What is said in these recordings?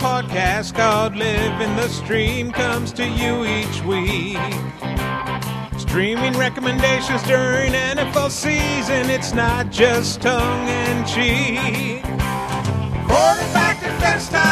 podcast called Living the Stream comes to you each week. Streaming recommendations during NFL season, it's not just tongue in cheek. Quarterback defense tight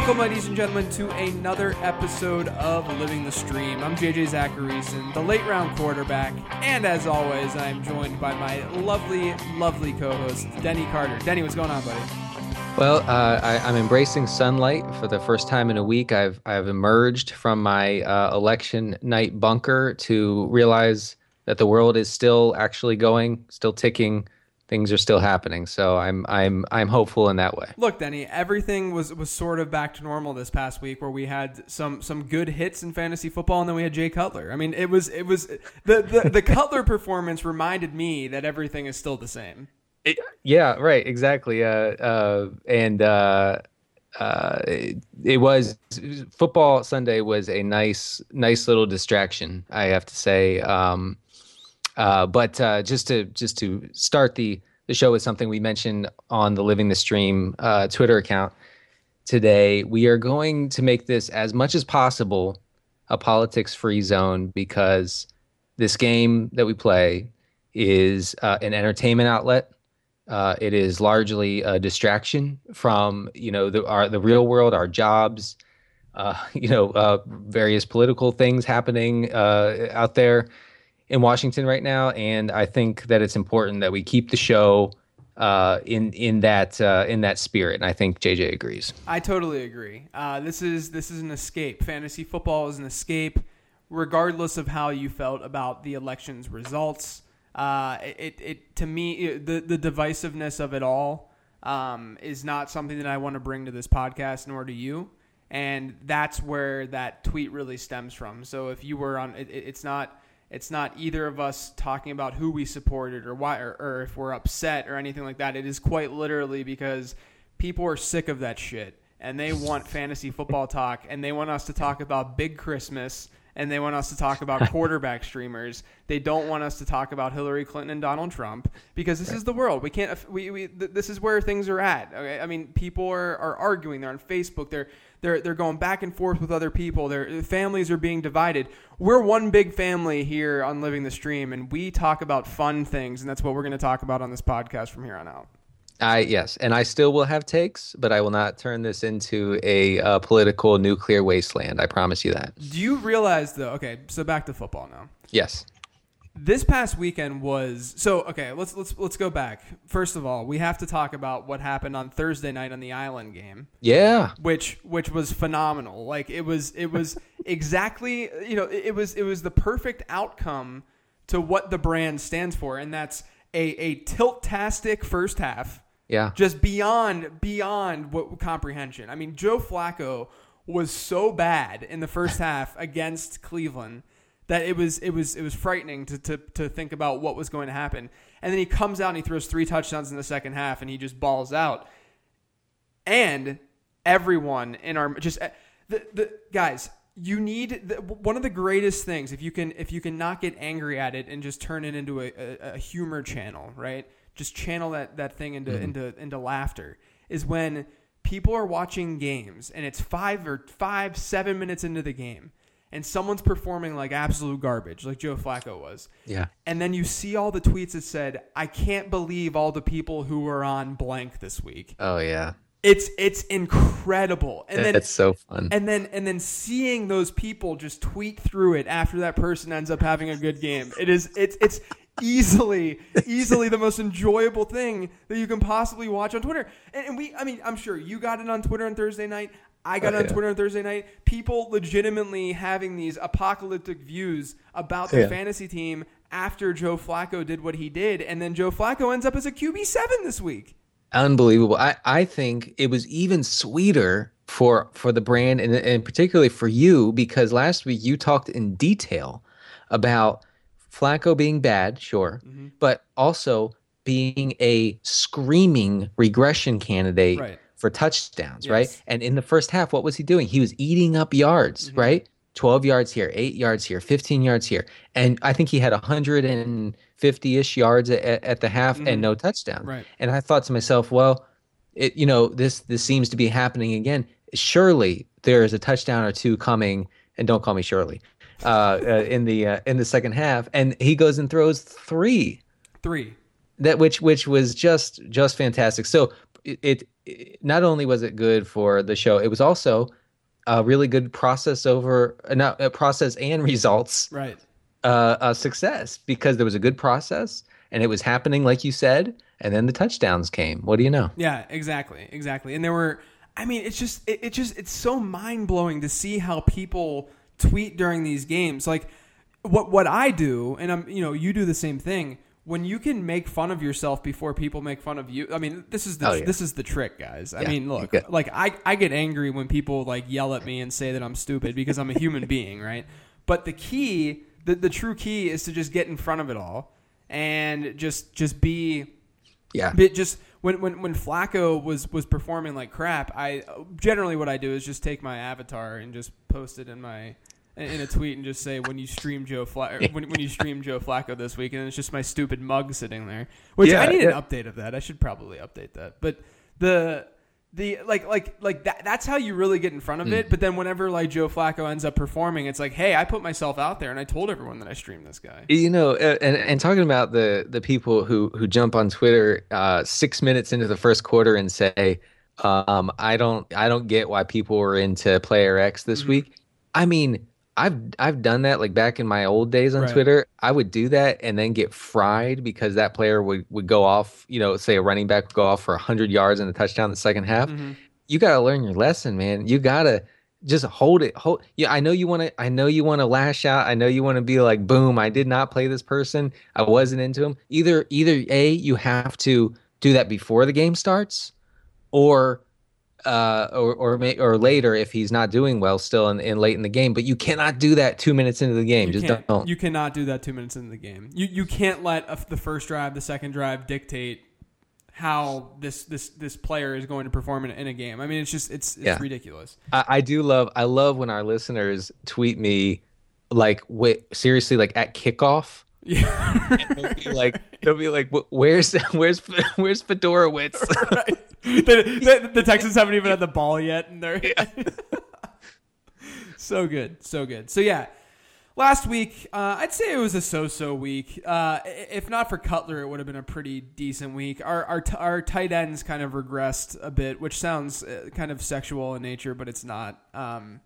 Welcome, ladies and gentlemen, to another episode of Living the Stream. I'm JJ Zachariason, the late round quarterback, and as always, I'm joined by my lovely, lovely co-host, Denny Carter. Denny, what's going on, buddy? Well, uh, I, I'm embracing sunlight for the first time in a week. I've I've emerged from my uh, election night bunker to realize that the world is still actually going, still ticking. Things are still happening. So I'm I'm I'm hopeful in that way. Look, Denny, everything was was sort of back to normal this past week, where we had some some good hits in fantasy football, and then we had Jay Cutler. I mean, it was it was the the, the Cutler performance reminded me that everything is still the same. It, yeah, right, exactly. Uh, uh, and uh, uh, it, it was football Sunday was a nice, nice little distraction. I have to say. Um, uh, but uh, just to just to start the the show with something we mentioned on the Living the Stream uh, Twitter account today, we are going to make this as much as possible a politics free zone because this game that we play is uh, an entertainment outlet. Uh, it is largely a distraction from you know the our the real world, our jobs, you know various political things happening out there in Washington right now, and I think that it's important that we keep the show uh, in in that uh, in that spirit. And I think JJ agrees. I totally agree. Uh, this is this is an escape. Fantasy football is an escape, regardless of how you felt about the election's results. Uh, it, it to me it, the the divisiveness of it all um, is not something that I want to bring to this podcast nor to you. And that's where that tweet really stems from. So if you were on, it, it's not it's not either of us talking about who we supported or why or, or if we're upset or anything like that. It is quite literally because people are sick of that shit and they want fantasy football talk and they want us to talk about Big Christmas and they want us to talk about quarterback streamers. They don't want us to talk about Hillary Clinton and Donald Trump because this is the world. We can't. We, we this is where things are at. Okay? I mean, people are, are arguing. They're on Facebook. They're they're they're going back and forth with other people. Their families are being divided. We're one big family here on Living the Stream, and we talk about fun things, and that's what we're going to talk about on this podcast from here on out. I yes, and I still will have takes, but I will not turn this into a uh, political nuclear wasteland. I promise you that. Do you realize though? Okay, so back to football now. Yes. This past weekend was so okay. Let's let's let's go back. First of all, we have to talk about what happened on Thursday night on the Island game. Yeah. Which which was phenomenal. Like it was it was exactly you know it, it was it was the perfect outcome to what the brand stands for, and that's a a tilt-tastic first half Yeah. just beyond beyond what comprehension. I mean, Joe Flacco was so bad in the first half against Cleveland that it was it was it was frightening to, to to think about what was going to happen. And then he comes out and he throws three touchdowns in the second half and he just balls out. And everyone in our just eh, the the guys you need the, one of the greatest things if you can if you can not get angry at it and just turn it into a, a, a humor channel right just channel that, that thing into mm-hmm. into into laughter is when people are watching games and it's five or five seven minutes into the game and someone's performing like absolute garbage like joe flacco was Yeah. and then you see all the tweets that said i can't believe all the people who were on blank this week Oh yeah. it's it's incredible and then It's so fun. and then and then seeing those people just tweet through it after that person ends up having a good game it is it's it's easily easily the most enjoyable thing that you can possibly watch on twitter and, and we i mean i'm sure you got it on twitter on thursday night I got Oh, on yeah. Twitter on Thursday night. People legitimately having these apocalyptic views about the Yeah. fantasy team after Joe Flacco did what he did, and then Joe Flacco ends up as a QB seven this week. Unbelievable. I, I think it was even sweeter for for the brand and, and particularly for you because last week you talked in detail about Flacco being bad, sure, mm-hmm. but also being a screaming regression candidate Right. For touchdowns, Yes. right? And in the first half, what was he doing? He was eating up yards, right? 12 yards here, 8 yards here, 15 yards here. And I think he had 150-ish yards at, at the half and no touchdown. Right. And I thought to myself, well, it you know, this this seems to be happening again. Surely there is a touchdown or two coming and don't call me Shirley. Uh, uh in the uh, in the second half and he goes and throws 3 Three. that which which was just just fantastic. So it, it, it not only was it good for the show, it was also a really good process over uh, not uh, process and results Right. uh, uh, success because there was a good process and it was happening like you said, and then the touchdowns came. What do you know? Yeah, exactly, exactly. And there were, I mean, it's just, it, it just, it's so mind blowing to see how people tweet during these games. Like, what what I do, and I'm, you know, you do the same thing. When you can make fun of yourself before people make fun of you, I mean, this is the Oh, yeah. this is the trick, guys. I Yeah, mean, look, yeah. like I I get angry when people like yell at me and say that I'm stupid because I'm a human being, right? But the key, the the true key, is to just get in front of it all and just just be Yeah. just when, when when Flacco was was performing like crap, I generally what I do is just take my avatar and just post it in my in a tweet and just say when you stream Joe Fla- when, when you stream Joe Flacco this week, and it's just my stupid mug sitting there. Which Yeah, I need yeah. an update of that. I should probably update that. But the the like like like that that's how you really get in front of Mm. it. But then whenever like Joe Flacco ends up performing, it's like, hey, I put myself out there and I told everyone that I streamed this guy. You know, and and talking about the the people who who jump on Twitter uh, six minutes into the first quarter and say, um, "I don't I don't get why people were into Player X this Mm-hmm. week." I mean, I've I've done that like back in my old days on Right. Twitter. I would do that and then get fried because that player would would go off. You know, say a running back would go off for hundred yards and a touchdown in the second half. Mm-hmm. You got to learn your lesson, man. You got to just hold it. Hold. Yeah, I know you want to. I know you want to lash out. I know you want to be like, boom. I did not play this person. I wasn't into him. Either either a you have to do that before the game starts, or uh or or may, or later if he's not doing well still in, in late in the game. But you cannot do that two minutes into the game. You just don't. You cannot do that two minutes into the game. You you can't let a, the first drive, the second drive dictate how this this this player is going to perform in, in a game. I mean, it's just it's it's Yeah. ridiculous. I, I do love I love when our listeners tweet me like wait seriously like at kickoff. Yeah, They'll be like they'll be like where's where's where's Fiedorowicz? right. The, the, the Texans haven't even had the ball yet, and they're so good, so good. So yeah. Last week, uh, I'd say it was a so-so week. Uh, if not for Cutler, it would have been a pretty decent week. Our our, t- our tight ends kind of regressed a bit, which sounds uh, kind of sexual in nature, but it's not. Um,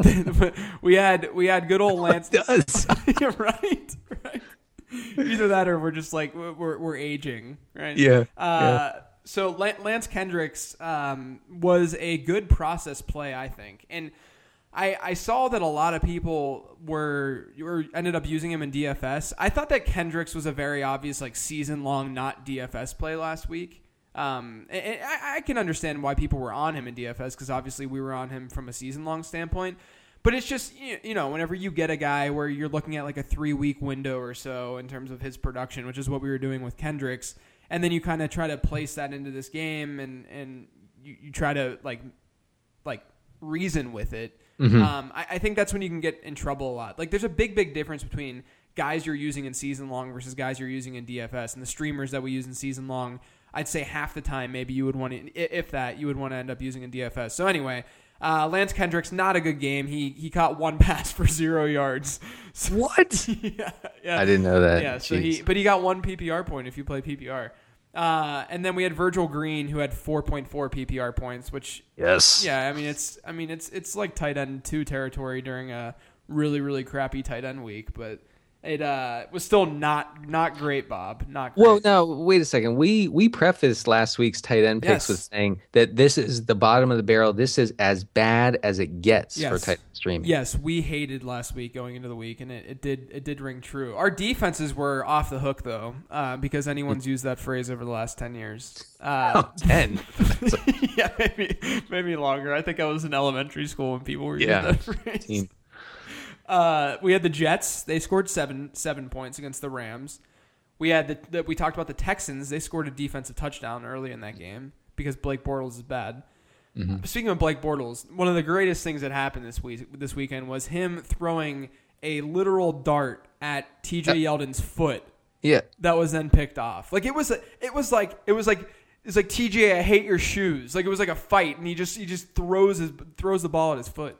we had we had good old Lance. does. Right, right. Either that, or we're just like we're we're, aging, right? Yeah, Uh, So Lance Kendricks um, was a good process play, I think, and I, I saw that a lot of people were, were ended up using him in DFS. I thought that Kendricks was a very obvious like season long not DFS play last week. Um, I, I can understand why people were on him in DFS because obviously we were on him from a season long standpoint. But it's just you you know whenever you get a guy where you're looking at like a three week window or so in terms of his production, which is what we were doing with Kendricks, and then you kind of try to place that into this game and and you, you try to like like reason with it. Um, I, I think that's when you can get in trouble a lot. Like there's a big big difference between guys you're using in season long versus guys you're using in DFS, and the streamers that we use in season long. I'd say half the time maybe you would want to, if that, you would want to end up using in DFS. So anyway, uh, Lance Kendricks not a good game. He he caught one pass for zero yards. So, What? yeah, yeah. I didn't know that. Yeah, so he but he got one PPR point if you play PPR. Uh, and then we had Virgil Green who had 4.4 PPR points, which yes. yeah, I mean it's I mean it's it's like tight end two territory during a really really crappy tight end week, but it uh was still not not great, Bob. Not great. Well, no, wait a second. We we prefaced last week's tight end picks Yes. with saying that this is the bottom of the barrel. This is as bad as it gets for tight end streaming. Yes, we hated last week going into the week, and it, it did it did ring true. Our defenses were off the hook though, uh, because anyone's used that phrase over the last ten years. Uh, Ten. yeah, maybe maybe longer. I think I was in elementary school when people were Yeah. using that phrase. Uh, we had the Jets. They scored seven seven points against the Rams. We had the, the we talked about the Texans. They scored a defensive touchdown early in that game. because Blake Bortles is bad. Mm-hmm. Speaking of Blake Bortles, one of the greatest things that happened this week this weekend was him throwing a literal dart at TJ Yeldon's foot. Yeah, that was then picked off. Like it was, it was like it was like it's like TJ, I hate your shoes. Like it was like a fight, and he just he just throws his throws the ball at his foot.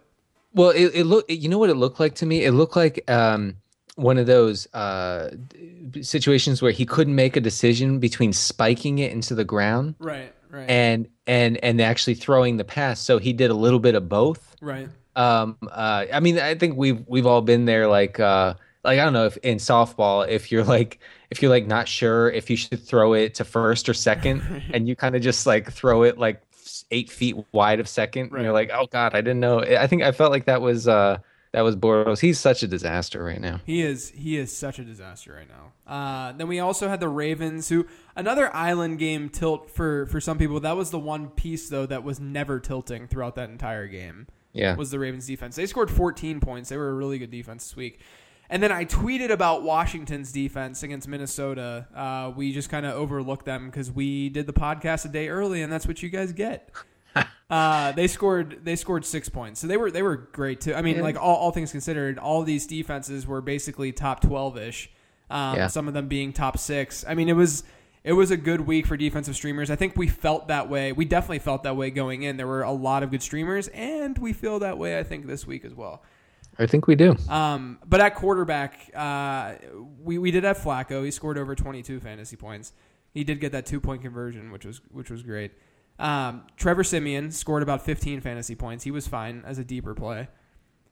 Well, it, it looked. You know what it looked like to me? It looked like um, one of those uh, situations where he couldn't make a decision between spiking it into the ground, right, right, and and and actually throwing the pass. So he did a little bit of both, right. Um, uh, I mean, I think we've we've all been there. Like, uh, like I don't know if in softball, if you're like if you're like not sure if you should throw it to first or second, and you kind of just like throw it like eight feet wide of second, right. and you're like, oh god, I didn't know. I think I felt like that was uh that was Bortles. He's such a disaster right now. He is. He is such a disaster right now. Uh, then we also had the Ravens, who another island game tilt for for some people. That was the one piece though that was never tilting throughout that entire game yeah. was the Ravens defense. They scored 14 points. They were a really good defense this week. And then I tweeted about Washington's defense against Minnesota. Uh, we just kind of overlooked them because we did the podcast a day early, and that's what you guys get. uh, they scored they scored six points, so they were they were great too. I mean, yeah. like all, all things considered, all these defenses were basically top twelve ish. Um, yeah. Some of them being top six. I mean, it was it was a good week for defensive streamers. I think we felt that way. We definitely felt that way going in. There were a lot of good streamers, and we feel that way. I think this week as well. I think we do. Um, but at quarterback, uh, we we did have Flacco. He scored over 22 fantasy points. He did get that two point conversion, which was which was great. Um, Trevor Siemian scored about 15 fantasy points. He was fine as a deeper play.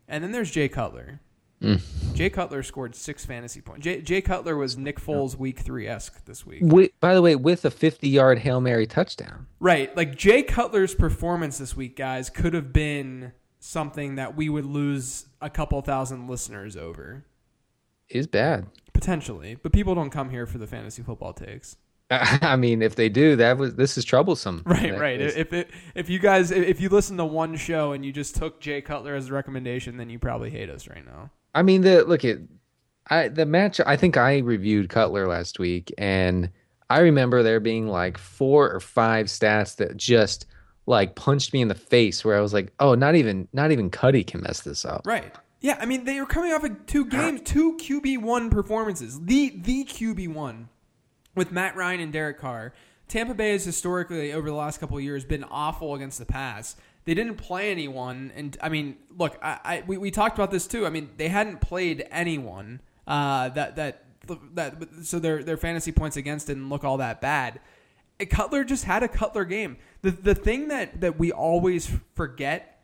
And then there's Jay Cutler. Mm. Jay Cutler scored six fantasy points. Jay, Jay Cutler was Nick Foles week three esque this week. by the way, with a 50 yard Hail Mary touchdown. Right. Like Jay Cutler's performance this week, guys, could have been something that we would lose a couple thousand listeners over. Is bad. Potentially. But people don't come here for the fantasy football takes. I mean, if they do, that was this is troublesome. Right, right. Case. If it, if you guys if you listen to one show and you just took Jay Cutler as a recommendation, then you probably hate us right now. I mean, the look at I the match. I think I reviewed Cutler last week, and I remember there being like four or five stats that just like punched me in the face, where I was like, "Oh, not even not even Cuddy can mess this up." Right. Yeah. I mean, they were coming off of two games, two QB one performances, the the QB one with Matt Ryan and Derek Carr. Tampa Bay has historically, over the last couple of years, been awful against the pass. They didn't play anyone, and I mean, look, I, I we, we talked about this too. I mean, they hadn't played anyone uh, that that that so their their fantasy points against didn't look all that bad. Cutler just had a Cutler game. The the thing that that we always forget,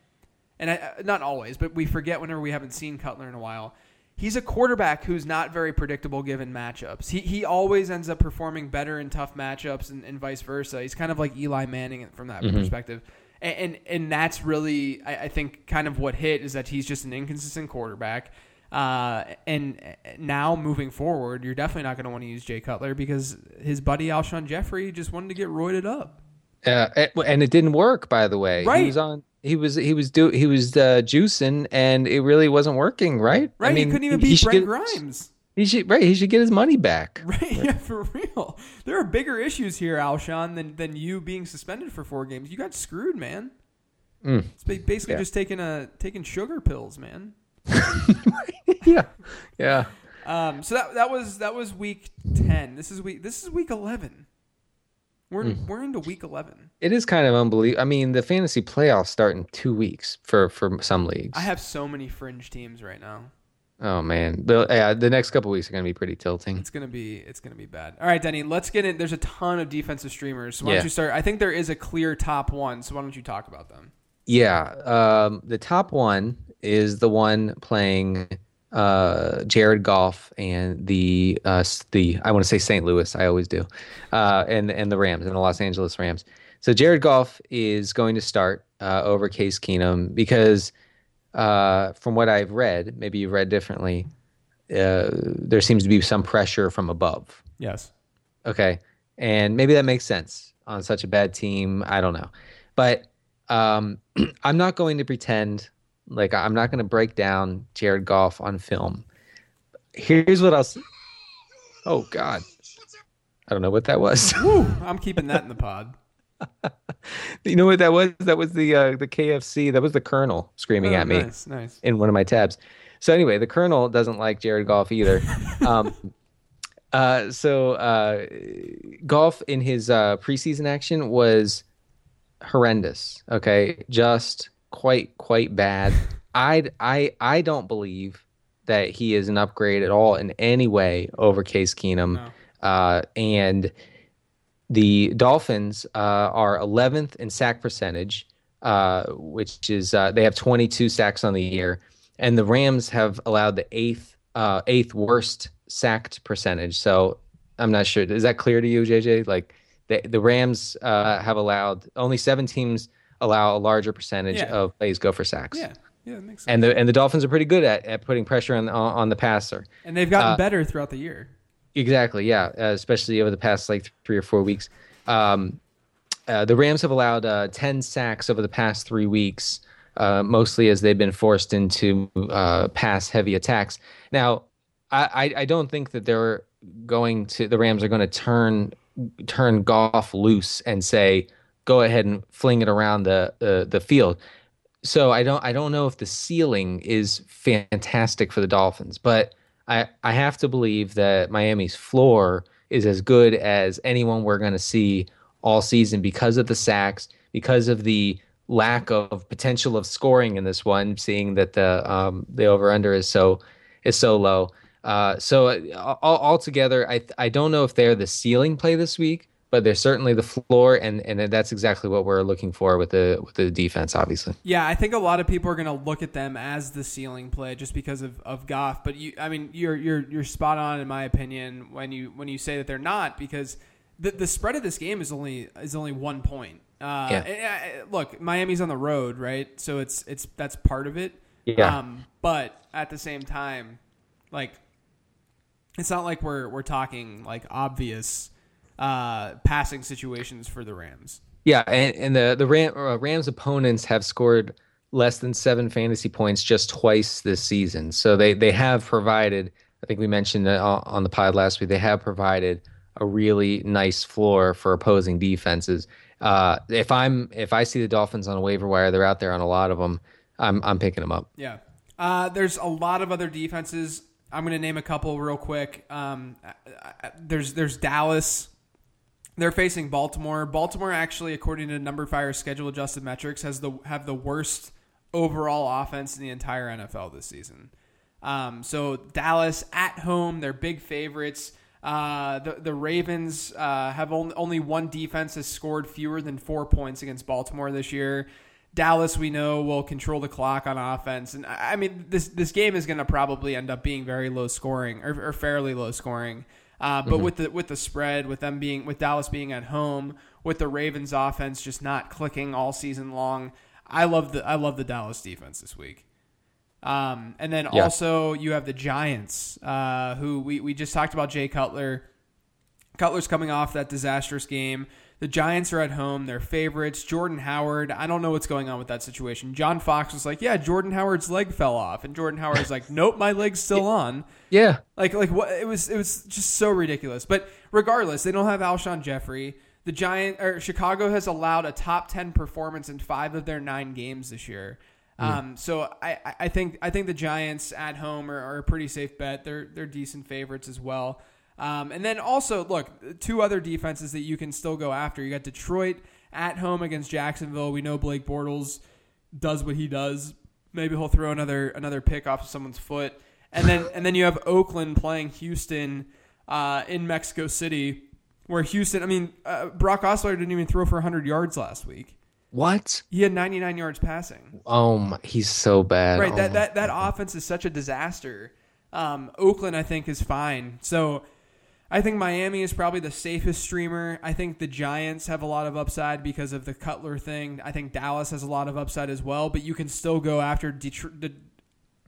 and I, not always, but we forget whenever we haven't seen Cutler in a while. He's a quarterback who's not very predictable given matchups. He he always ends up performing better in tough matchups and, and vice versa. He's kind of like Eli Manning from that mm-hmm. perspective and and, and that's really I, I, think kind of what hit is that he's just an inconsistent quarterback. Uh, and now moving forward, you're definitely not going to want to use Jay Cutler because his buddy Alshon Jeffery just wanted to get roided up. Uh, and it didn't work, by the way. Right. He was on. He was he was do he was uh, juicing, and it really wasn't working. Right. Right. I mean, he couldn't even beat Brent Grimes. He should right. He should get his money back. Right. Yeah, for real. There are bigger issues here, Alshon, than than you being suspended for four games. You got screwed, man. Mm. It's basically yeah. just taking a taking sugar pills, man. yeah. Yeah. Um. So that that was that was week ten. This is week. This is week eleven. We're mm. we're into week eleven. It is kind of unbelievable. I mean, the fantasy playoffs start in two weeks for for some leagues. I have so many fringe teams right now. Oh man, the yeah, the next couple weeks are going to be pretty tilting. It's going to be it's going to be bad. All right, Denny, let's get in. There's a ton of defensive streamers. So why yeah. don't you start? I think there is a clear top one. So why don't you talk about them? Yeah, um, the top one is the one playing uh, Jared Goff and the uh, the I want to say St. Louis. I always do, uh, and and the Rams and the Los Angeles Rams. So Jared Goff is going to start uh, over Case Keenum because uh, from what I've read, maybe you've read differently, uh, there seems to be some pressure from above. Yes. Okay. And maybe that makes sense on such a bad team. I don't know. But um, I'm not going to pretend like I'm not going to break down Jared Goff on film. Here's what I'll. Oh, God. I don't know what that was. Woo, I'm keeping that in the pod. you know what that was? That was the uh, the KFC. That was the Colonel screaming Oh, at me Nice, nice. in one of my tabs. So anyway, the Colonel doesn't like Jared Goff either. um, uh, so uh, Goff in his uh, preseason action was horrendous. Okay, just quite quite bad. I I I don't believe that he is an upgrade at all in any way over Case Keenum. No. Uh, and the Dolphins uh, are 11th in sack percentage, uh, which is uh, they have 22 sacks on the year, and the Rams have allowed the eighth uh, eighth worst sacked percentage. So I'm not sure. Is that clear to you, JJ? Like the the Rams uh, have allowed only seven teams allow a larger percentage Yeah. of plays go for sacks. Yeah, yeah, that makes sense. And the and the Dolphins are pretty good at, at putting pressure on on, on the passer. And they've gotten uh, better throughout the year. Exactly, yeah, uh, especially over the past like three or four weeks. Um, uh, the Rams have allowed uh, 10 sacks over the past three weeks, uh, mostly as they've been forced into uh, pass heavy attacks. Now, I, I, I don't think that they're going to, the Rams are going to turn turn Goff loose and say, go ahead and fling it around the, the, the field. So I don't I don't know if the ceiling is fantastic for the Dolphins, but I I have to believe that Miami's floor is as good as anyone we're going to see all season because of the sacks, because of the lack of potential of scoring in this one, seeing that the um, the over under is so is so low. Uh, so uh, all, altogether, I I don't know if they're the ceiling play this week, but they're certainly the floor, and and that's exactly what we're looking for with the with the defense, obviously. Yeah, I think a lot of people are going to look at them as the ceiling play just because of, of Goff. But you, I mean, you're you're you're spot on in my opinion when you when you say that they're not because the the spread of this game is only is only one point. Uh, Yeah. uh, look, Miami's on the road, right? So it's it's that's part of it. Yeah. Um, but at the same time, like it's not like we're we're talking like obvious uh, passing situations for the Rams. Yeah, and, and the the Ram, uh, Rams opponents have scored less than seven fantasy points just twice this season. So they they have provided. I think we mentioned on the pod last week. They have provided a really nice floor for opposing defenses. Uh, if I'm if I see the Dolphins on a waiver wire, they're out there on a lot of them. I'm I'm picking them up. Yeah. Uh, there's a lot of other defenses. I'm going to name a couple real quick. Um, I- I- there's there's Dallas. They're facing Baltimore. Baltimore actually, according to numberFire schedule adjusted metrics, has the have the worst overall offense in the entire NFL this season. Um, so Dallas at home, they're big favorites. Uh, the the Ravens uh, have only, only one defense has scored fewer than four points against Baltimore this year. Dallas, we know, will control the clock on offense, and I mean this this game is going to probably end up being very low scoring or, or fairly low scoring. Uh, but with the with the spread, with them being with Dallas being at home, with the Ravens offense just not clicking all season long, I love the I love the Dallas defense this week. Um, and then Yeah. also you have the Giants, uh, who we, we just talked about Jay Cutler. Cutler's coming off that disastrous game. The Giants are at home. They're favorites. Jordan Howard, I don't know what's going on with that situation. John Fox was like, "Yeah, Jordan Howard's leg fell off," and Jordan Howard's like, "Nope, my leg's still on." Yeah, Like like what it was it was just so ridiculous. But regardless, they don't have Alshon Jeffery. The Giant or Chicago has allowed a top ten performance in five of their nine games this year. Um, so I, I- I think I think the Giants at home are, are a pretty safe bet. They're they're decent favorites as well. Um, and then also look two other defenses that you can still go after. You got Detroit at home against Jacksonville. We know Blake Bortles does what he does. Maybe he'll throw another another pick off of someone's foot. And then and then you have Oakland playing Houston uh, in Mexico City, where Houston. I mean, uh, Brock Osweiler didn't even throw for 100 yards last week. what? He had 99 yards passing. Oh my, he's so bad. Right. Oh That that that offense is such a disaster. Um, Oakland, I think, is fine. So. I think Miami is probably the safest streamer. I think the Giants have a lot of upside because of the Cutler thing. I think Dallas has a lot of upside as well, but you can still go after Detroit. The,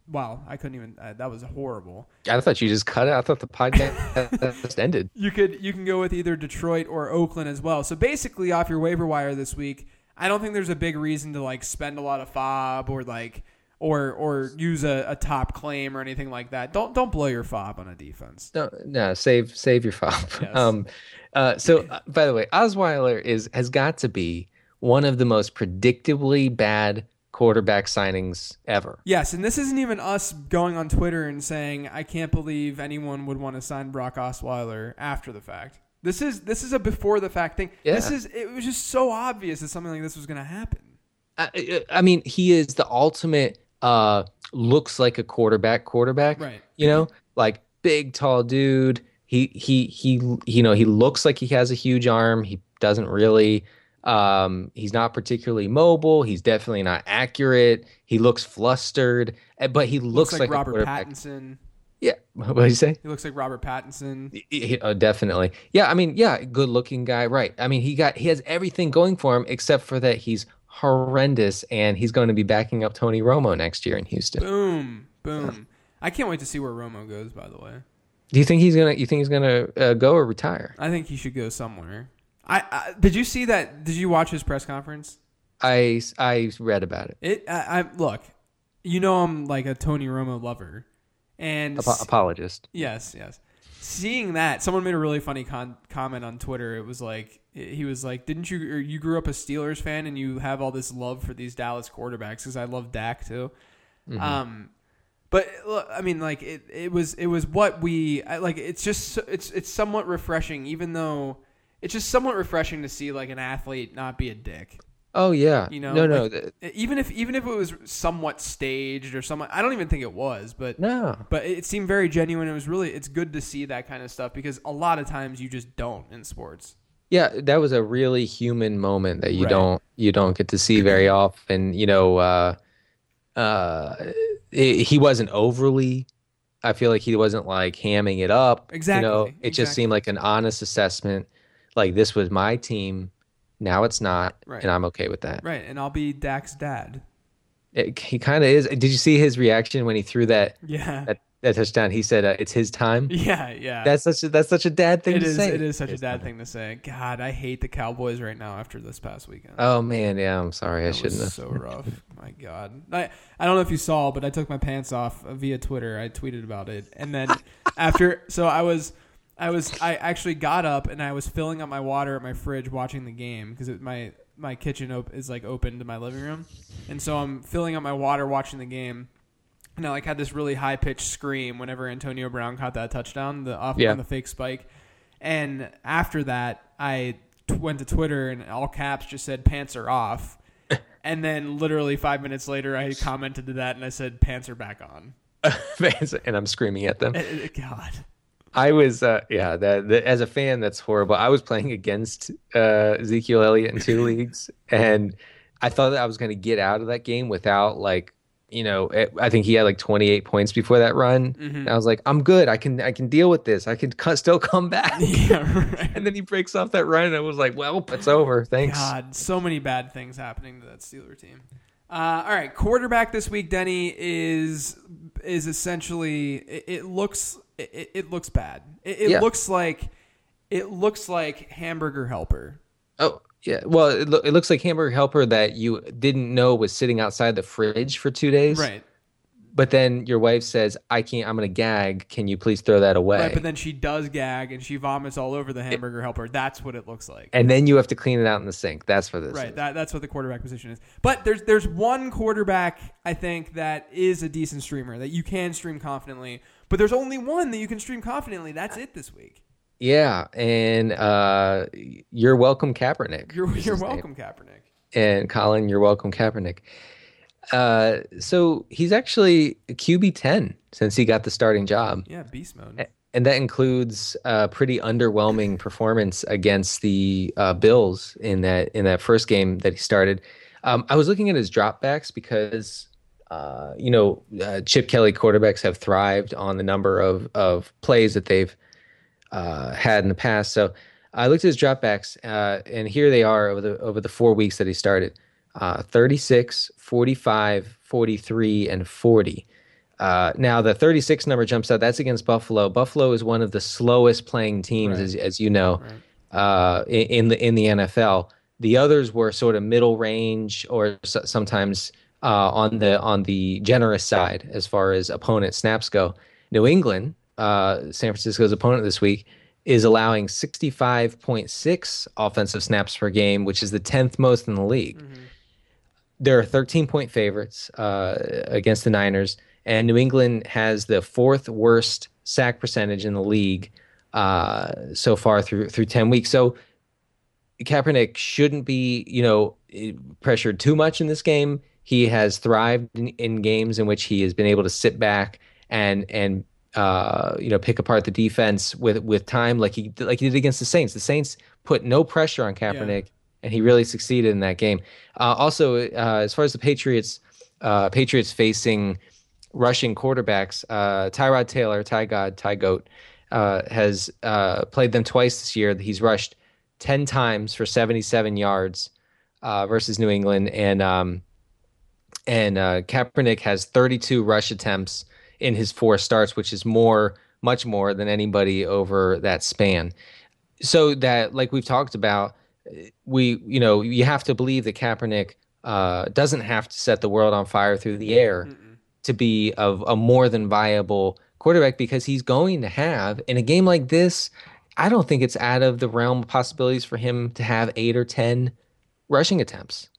wow, I couldn't even. Uh, that was horrible. I thought you just cut it. I thought the podcast just ended. You could you can go with either Detroit or Oakland as well. So basically, off your waiver wire this week, I don't think there's a big reason to like spend a lot of FAAB or like or or use a, a top claim or anything like that. Don't don't blow your FAAB on a defense. No, no, save save your FAAB. Yes. Um, uh, so uh, by the way, Osweiler is has got to be one of the most predictably bad quarterback signings ever. Yes, and this isn't even us going on Twitter and saying I can't believe anyone would want to sign Brock Osweiler after the fact. This is this is a before the fact thing. Yeah. This is it was just so obvious that something like this was going to happen. I, I mean, he is the ultimate. Uh, looks like a quarterback. Quarterback, Right. You know, like big, tall dude. He he he. You know, he looks like he has a huge arm. He doesn't really. Um, he's not particularly mobile. He's definitely not accurate. He looks flustered, eh, but he looks, Looks, like, a Robert. Pattinson. Yeah, what did you say? He looks like Robert Pattinson. Y- y- Oh, definitely. Yeah, I mean, yeah, good looking guy, right? I mean, he got he has everything going for him except for that he's horrendous and he's going to be backing up Tony Romo next year in Houston. Boom, boom. I can't wait to see where Romo goes. By the way, Do you think he's gonna? You think he's gonna uh, go or retire? I think he should go somewhere. I, I did you see that? Did you watch his press conference? I I read about it. It. I, I look. You know I'm like a Tony Romo lover, and Apo- apologist. Yes, yes. Seeing that, someone made a really funny con- comment on Twitter. It was like he was like, "Didn't you? Or you grew up a Steelers fan and you have all this love for these Dallas quarterbacks?" Because I love Dak too. Um, but look, I mean, like it, it was it was what we I, like. It's just so- it's it's somewhat refreshing, even though it's just somewhat refreshing to see like an athlete not be a dick. Oh yeah. You know, no, no, like, even if even if it was somewhat staged or somewhat, I don't even think it was, but no. but it seemed very genuine. It was really it's good to see that kind of stuff because a lot of times you just don't in sports. Yeah, that was a really human moment that you Right. don't you don't get to see very often. You know, uh, uh, he wasn't overly. I feel like he wasn't like hamming it up. Exactly, You know, it just seemed like an honest assessment. Like this was my team. Now it's not, Right. and I'm okay with that. Right, and I'll be Dak's dad. It, he kind of is. Did you see his reaction when he threw that Yeah, that, that touchdown? He said, uh, "It's his time." yeah, yeah. That's such a, that's such a dad thing it to is. say. It is such a dad thing to say. God, I hate the Cowboys right now after this past weekend. Oh man, yeah. I'm sorry. I shouldn't was have. so rough. My God, I I don't know if you saw, but I took my pants off via Twitter. I tweeted about it, and then after, so I was, I was, I actually got up and I was filling up my water at my fridge watching the game because my my kitchen op- is like open to my living room, and so I'm filling up my water watching the game. And I like had this really high pitched scream whenever Antonio Brown caught that touchdown, the off Yeah. on the fake spike. And after that, I t- went to Twitter and all caps just said "pants are off." and then literally five minutes later, I commented to that and I said "pants are back on." and I'm screaming at them. Eh, eh, God, I was, uh, yeah, that, that as a fan, that's horrible. I was playing against uh, Ezekiel Elliott in two leagues, and I thought that I was going to get out of that game without like, you know, eh, I think he had like 28 points before that run. And I was like, I'm good. I can, I can deal with this. I can cu- still come back. yeah, right. and then he breaks off that run, and I was like, well, it's over. Thanks. God, so many bad things happening to that Steeler team. Uh, all right, quarterback this week, Denny is is essentially it, it looks it, it looks bad. It, it Yeah. looks like it looks like hamburger helper. Oh, yeah. Well, it, lo- it looks like Hamburger Helper that you didn't know was sitting outside the fridge for two days. Right. But then your wife says, I can't, I'm going to gag. Can you please throw that away? Right, but then she does gag and she vomits all over the hamburger helper. That's what it looks like. and then you have to clean it out in the sink. That's for this. Right, is. that, that's what the quarterback position is. But there's there's one quarterback I think that is a decent streamer that you can stream confidently. But there's only one that you can stream confidently. That's it this week. Yeah. And uh, you're welcome, Kaepernick. You're you're his name. welcome, Kaepernick. And Colin, you're welcome, Kaepernick. Uh, so he's actually QB 10 since he got the starting job. Yeah, beast mode. and that includes a pretty underwhelming performance against the uh, Bills in that in that first game that he started. Um, I was looking at his dropbacks because uh, you know uh, Chip Kelly quarterbacks have thrived on the number of of plays that they've uh, had in the past. So I looked at his dropbacks, uh, and here they are over the over the four weeks that he started: uh, 36, 45, 43, and 40. Uh, now the 36 number jumps out. That's against Buffalo. Buffalo is one of the slowest playing teams, Right. as, as you know, uh, in, in the in the NFL. The others were sort of middle range or s- sometimes uh, on the on the generous side as far as opponent snaps go. New England, uh, San Francisco's opponent this week, is allowing 65.6 offensive snaps per game, which is the 10th most in the league. Mm-hmm. There are 13 point favorites uh, against the Niners, and New England has the fourth worst sack percentage in the league uh, so far through through 10 weeks. So Kaepernick shouldn't be, you know, pressured too much in this game. He has thrived in, in games in which he has been able to sit back and and uh, you know pick apart the defense with with time, like he like he did against the Saints. The Saints put no pressure on Kaepernick, yeah. and he really succeeded in that game. Uh, also, uh, as far as the Patriots, uh, Patriots facing rushing quarterbacks, uh, Tyrod Taylor, Ty God, Ty Goat, uh, has played them twice this year. He's rushed ten times for seventy seven yards versus New England, and um, and Kaepernick has thirty two rush attempts in his four starts, which is more, much more than anybody over that span. So that, like we've talked about, we, you know, you have to believe that Kaepernick uh, doesn't have to set the world on fire through the air Mm-mm. to be of a more than viable quarterback because he's going to have in a game like this. I don't think it's out of the realm of possibilities for him to have eight or ten rushing attempts.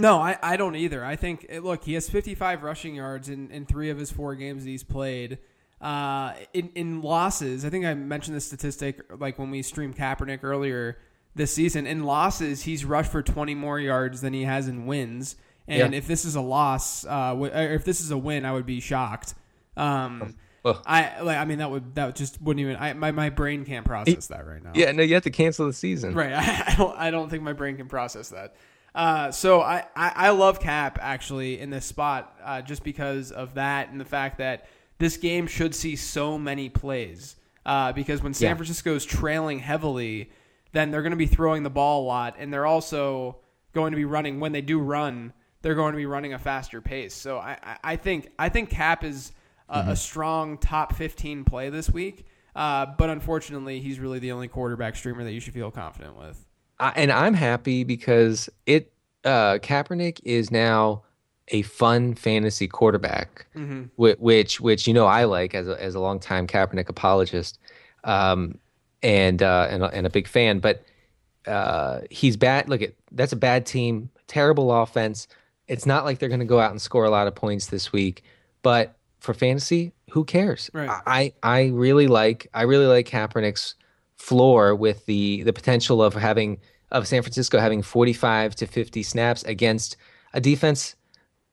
No, I, I don't either. I think eh, look, he has 55 rushing yards in, in three of his four games he's played. Uh, in in losses, I think I mentioned this statistic like when we streamed Kaepernick earlier this season. In losses, he's rushed for 20 more yards than he has in wins. And yeah. if this is a loss, uh, if this is a win, I would be shocked. Um, I like. I mean, that would that just wouldn't even. I my, my brain can't process that right now. Yeah, no, you have to cancel the season. Right. I, I don't. I don't think my brain can process that. Uh, so I, I, I, love Cap actually in this spot uh, just because of that and the fact that this game should see so many plays. Uh, because when San yeah. Francisco is trailing heavily, then they're going to be throwing the ball a lot, and they're also going to be running. When they do run, they're going to be running a faster pace. So I, I think I think Cap is a, mm-hmm. a strong top fifteen play this week. Uh, but unfortunately, he's really the only quarterback streamer that you should feel confident with and I'm happy because it uh, Kaepernick is now a fun fantasy quarterback, mm-hmm. which which you know I like as a as a longtime Kaepernick apologist, um, and uh, and and a big fan. But uh, he's bad. Look at that's a bad team, terrible offense. It's not like they're going to go out and score a lot of points this week, but for fantasy, who cares? Right. I I really like I really like Kaepernick's floor with the the potential of having of San Francisco having 45 to 50 snaps against a defense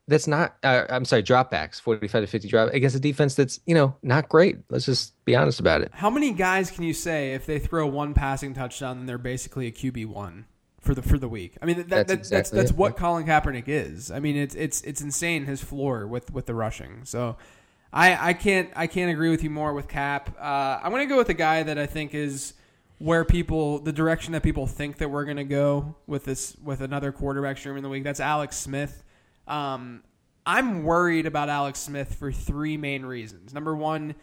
that's not uh, I'm sorry dropbacks 45 to 50 drop against a defense that's you know not great. Let's just be honest about it. How many guys can you say if they throw one passing touchdown then they're basically a QB1 for the for the week? I mean that, that's that, exactly that's, that's what Colin Kaepernick is. I mean it's it's it's insane his floor with with the rushing. So I I can't I can't agree with you more with Cap uh, I'm going to go with a guy that I think is where people the direction that people think that we're going to go with this with another quarterback stream in the week. That's Alex Smith. Um, I'm worried about Alex Smith for three main reasons. Number one,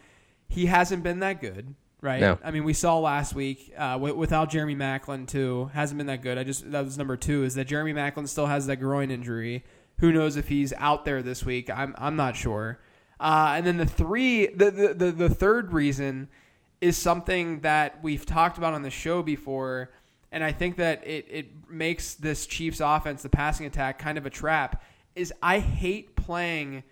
he hasn't been that good, right? No. I mean, we saw last week uh, without Jeremy Maclin too, hasn't been that good. I just that was number two is that Jeremy Maclin still has that groin injury. Who knows if he's out there this week? I'm I'm not sure. Uh, and then the three, the, the the the third reason is something that we've talked about on the show before. And I think that it, it makes this Chiefs offense, the passing attack, kind of a trap. Is I hate playing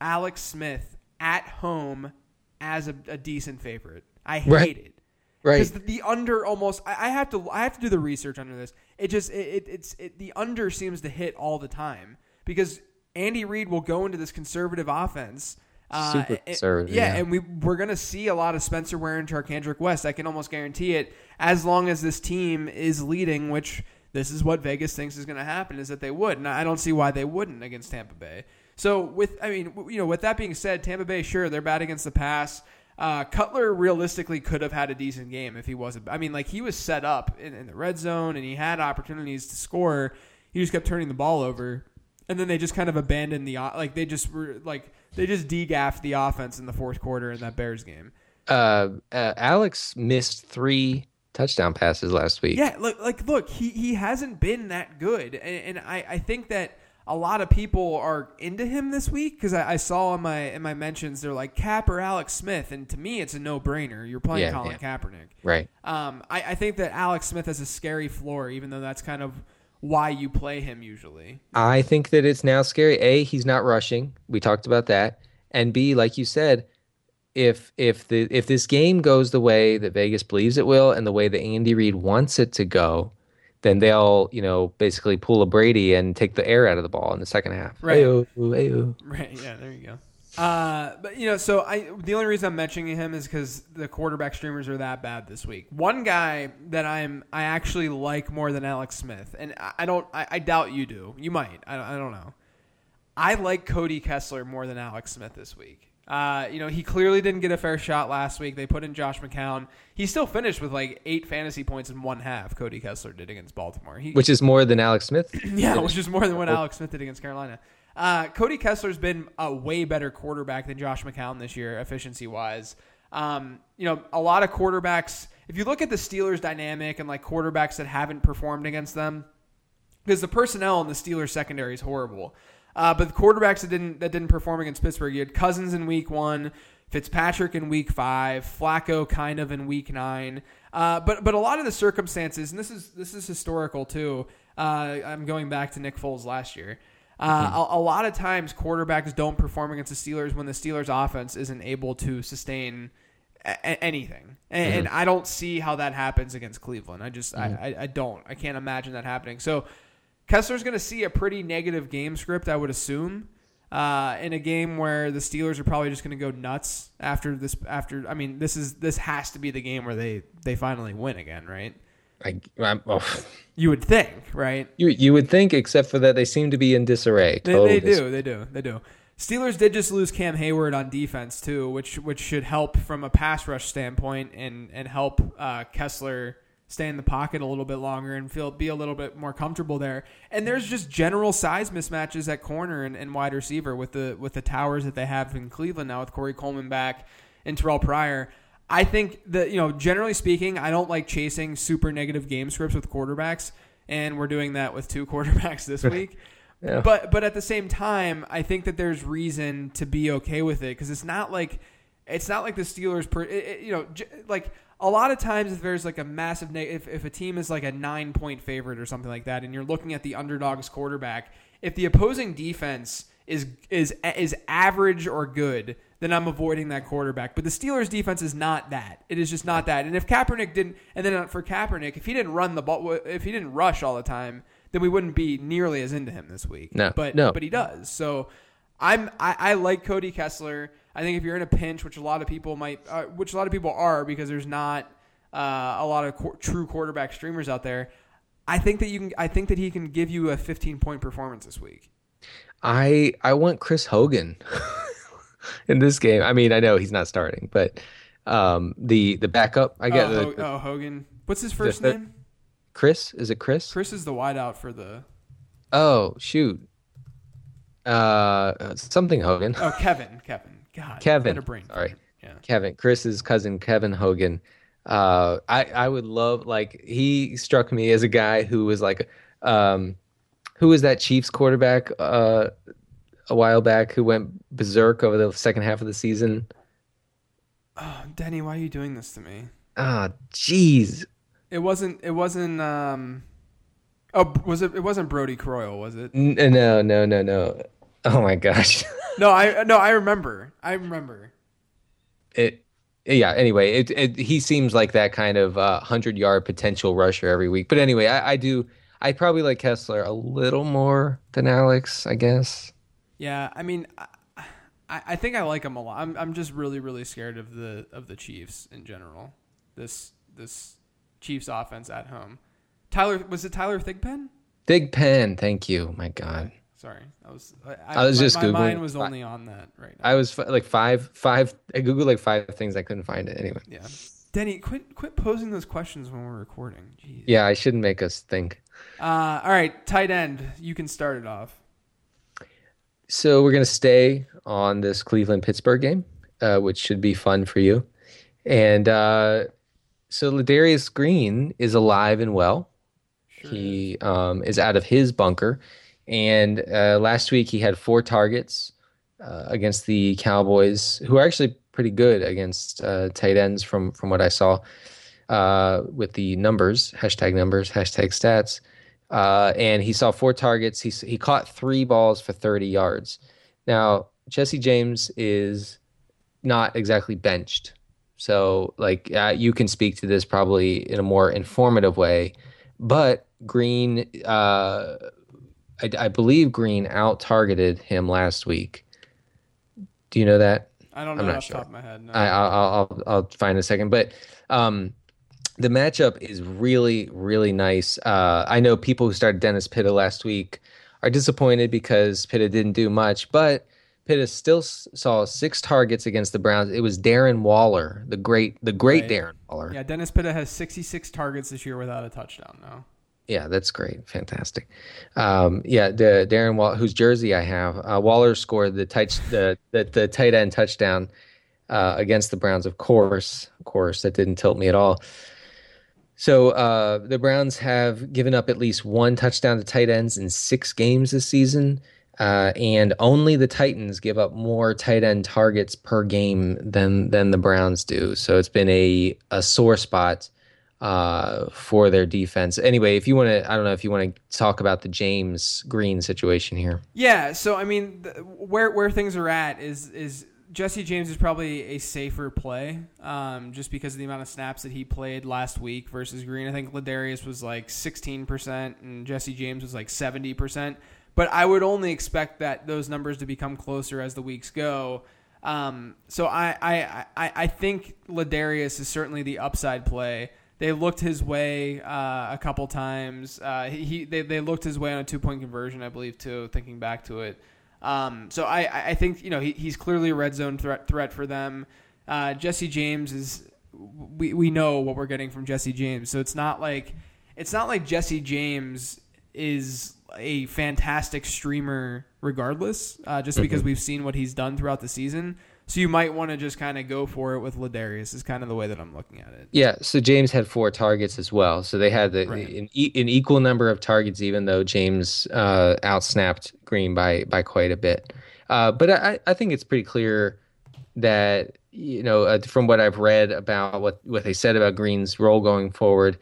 Alex Smith at home as a, a decent favorite. I hate right. it. Right. Because the, the, under almost, I, I, have to, I have to do the research under this. It just, it, it it's, it, the under seems to hit all the time because Andy Reid will go into this conservative offense uh, Super conservative. Yeah, yeah, and we we're gonna see a lot of Spencer Ware and Charcandrick West. I can almost guarantee it. As long as this team is leading, which this is what Vegas thinks is going to happen, is that they would, and I don't see why they wouldn't against Tampa Bay. So with, I mean, you know, with that being said, Tampa Bay, sure, they're bad against the pass. Uh, Cutler realistically could have had a decent game if he wasn't. I mean, like he was set up in, in the red zone and he had opportunities to score. He just kept turning the ball over, and then they just kind of abandoned the like they just were like they just degaffed the offense in the fourth quarter in that Bears game. Uh, uh, Alex missed three touchdown passes last week. Yeah, look, like look, he he hasn't been that good, and, and I I think that a lot of people are into him this week because I, I, saw in my in my mentions they're like Cap or Alex Smith, and to me it's a no brainer. You're playing yeah, Colin yeah. Kaepernick, right? Um, I, I think that Alex Smith has a scary floor, even though that's kind of why you play him usually. I think that it's now scary. A, he's not rushing. We talked about that, and B, like you said, if if the if this game goes the way that Vegas believes it will, and the way that Andy Reid wants it to go then they'll, you know, basically pull a Brady and take the air out of the ball in the second half. Right. Ayo, ayo. Right. Yeah. There you go. Uh, but you know, so I the only reason I'm mentioning him is because the quarterback streamers are that bad this week. One guy that I'm I actually like more than Alex Smith, and I, I don't I, I, doubt you do. You might. I, I don't know. I like Cody Kessler more than Alex Smith this week. Uh, you know, he clearly didn't get a fair shot last week. They put in Josh McCown. He still finished with like eight fantasy points in one half. Cody Kessler did against Baltimore, he, which is more than Alex Smith. yeah, which is more than what Alex Smith did against Carolina. Uh, Cody Kessler's been a way better quarterback than Josh McCown this year, efficiency wise. Um, you know, a lot of quarterbacks. If you look at the Steelers dynamic and like quarterbacks that haven't performed against them, because the personnel in the Steelers secondary is horrible. Uh, but the quarterbacks that didn't that didn't perform against Pittsburgh, you had Cousins in Week One, Fitzpatrick in Week Five, Flacco kind of in Week Nine. Uh, but but a lot of the circumstances, and this is this is historical too. Uh, I'm going back to Nick Foles last year. Uh, mm-hmm. a, a, lot of times, quarterbacks don't perform against the Steelers when the Steelers' offense isn't able to sustain a- anything, and, mm-hmm. and, I don't see how that happens against Cleveland. I just mm-hmm. I, I, I don't I can't imagine that happening. So Kessler's going to see a pretty negative game script, I would assume, uh, in a game where the Steelers are probably just going to go nuts after this. After I mean, this is this has to be the game where they they finally win again, right? I, oh. You would think, right? You you would think, except for that they seem to be in disarray. They, they do, they do, they do. Steelers did just lose Cam Hayward on defense too, which which should help from a pass rush standpoint and and help uh, Kessler stay in the pocket a little bit longer and feel be a little bit more comfortable there. And there's just general size mismatches at corner and, and wide receiver with the with the towers that they have in Cleveland now with Corey Coleman back and Terrell Pryor. I think that you know, generally speaking, I don't like chasing super negative game scripts with quarterbacks, and we're doing that with two quarterbacks this week. yeah. But but at the same time, I think that there's reason to be okay with it because it's not like it's not like the Steelers, per, it, it, you know, j- like a lot of times if there's like a massive neg- if, if a team is like a nine point favorite or something like that and you're looking at the underdog's quarterback if the opposing defense is is is average or good then I'm avoiding that quarterback but the Steelers defense is not that it is just not that and if Kaepernick didn't and then for Kaepernick if he didn't run the ball if he didn't rush all the time then we wouldn't be nearly as into him this week no but no. but he does so I'm I, I like Cody Kessler I think if you're in a pinch, which a lot of people might, uh, which a lot of people are, because there's not uh, a lot of qu- true quarterback streamers out there. I think that you can. I think that he can give you a 15 point performance this week. I I want Chris Hogan in this game. I mean, I know he's not starting, but um, the the backup. I get. Oh, the, oh Hogan. What's his first the, name? Chris. Is it Chris? Chris is the wideout for the. Oh shoot. Uh, something Hogan. Oh, Kevin. Kevin. God, Kevin. brain. Sorry, yeah. Kevin. Chris's cousin, Kevin Hogan. Uh, I I would love like he struck me as a guy who was like, um, who was that Chiefs quarterback uh, a while back who went berserk over the second half of the season. Oh, Denny, why are you doing this to me? Ah, oh, jeez. It wasn't. It wasn't. Um, oh, was it? It wasn't Brodie Croyle, was it? No, no, no, no. Oh my gosh. no, I no, I remember. I remember. It yeah. Anyway, it, it he seems like that kind of uh, hundred yard potential rusher every week. But anyway, I, I do. I probably like Kessler a little more than Alex, I guess. Yeah, I mean, I, I think I like him a lot. I'm I'm just really really scared of the of the Chiefs in general. This this Chiefs offense at home. Tyler was it Tyler Thigpen? Thigpen, thank you. My God. Sorry, I was. I, I was my, just my googling. mind was only on that right now. I was like five, five. I googled like five things. I couldn't find it anyway. Yeah, Denny, quit, quit posing those questions when we're recording. Jeez. Yeah, I shouldn't make us think. Uh, all right, tight end. You can start it off. So we're gonna stay on this Cleveland Pittsburgh game, uh, which should be fun for you. And uh, so Ladarius Green is alive and well. Sure he um, is out of his bunker And uh, last week he had four targets uh, against the Cowboys, who are actually pretty good against uh, tight ends from from what I saw uh, with the numbers, hashtag numbers, hashtag stats. Uh, and he saw four targets. He he caught three balls for 30 yards. Now Jesse James is not exactly benched, so like uh, you can speak to this probably in a more informative way. But Green, uh, I, I believe Green out targeted him last week. Do you know that? I don't know I'm not off sure. the top of my head. No. I, I'll, I'll I'll find a second, but um, the matchup is really really nice. Uh, I know people who started Dennis Pitta last week are disappointed because Pitta didn't do much, but Pitta still s- saw six targets against the Browns. It was Darren Waller, the great the great Right. Darren Waller. yeah, Dennis Pitta has 66 targets this year without a touchdown now. Yeah, that's great, fantastic. Um, yeah, the Darren Waller, whose jersey I have, uh, Waller scored the tight the, the the tight end touchdown uh, against the Browns. Of course, of course, that didn't tilt me at all. So uh, the Browns have given up at least one touchdown to tight ends in six games this season, uh, and only the Titans give up more tight end targets per game than than the Browns do. So it's been a a sore spot uh, for their defense. Anyway, if you want to, I don't know if you want to talk about the James Green situation here. Yeah, so I mean, th- where where things are at is is Jesse James is probably a safer play, um, just because of the amount of snaps that he played last week versus Green. I think Ladarius was like sixteen percent and Jesse James was like seventy percent. But I would only expect that those numbers to become closer as the weeks go. Um, so I, I, I, I think Ladarius is certainly the upside play. They looked his way uh, a couple times. Uh, he they, they looked his way on a two point conversion, I believe, too. Thinking back to it, um, so I, I think you know he, he's clearly a red zone threat threat for them. Uh, Jesse James is we we know what we're getting from Jesse James, so it's not like it's not like Jesse James is a fantastic streamer regardless, uh, just because we've seen what he's done throughout the season. So you might want to just kind of go for it with Ladarius. Is kind of the way that I'm looking at it. Yeah, so James had four targets as well. So they had the, Right. an, e- an equal number of targets, even though James uh, outsnapped Green by by quite a bit. Uh, but I, I think it's pretty clear that you know uh, from what I've read about what what they said about Green's role going forward,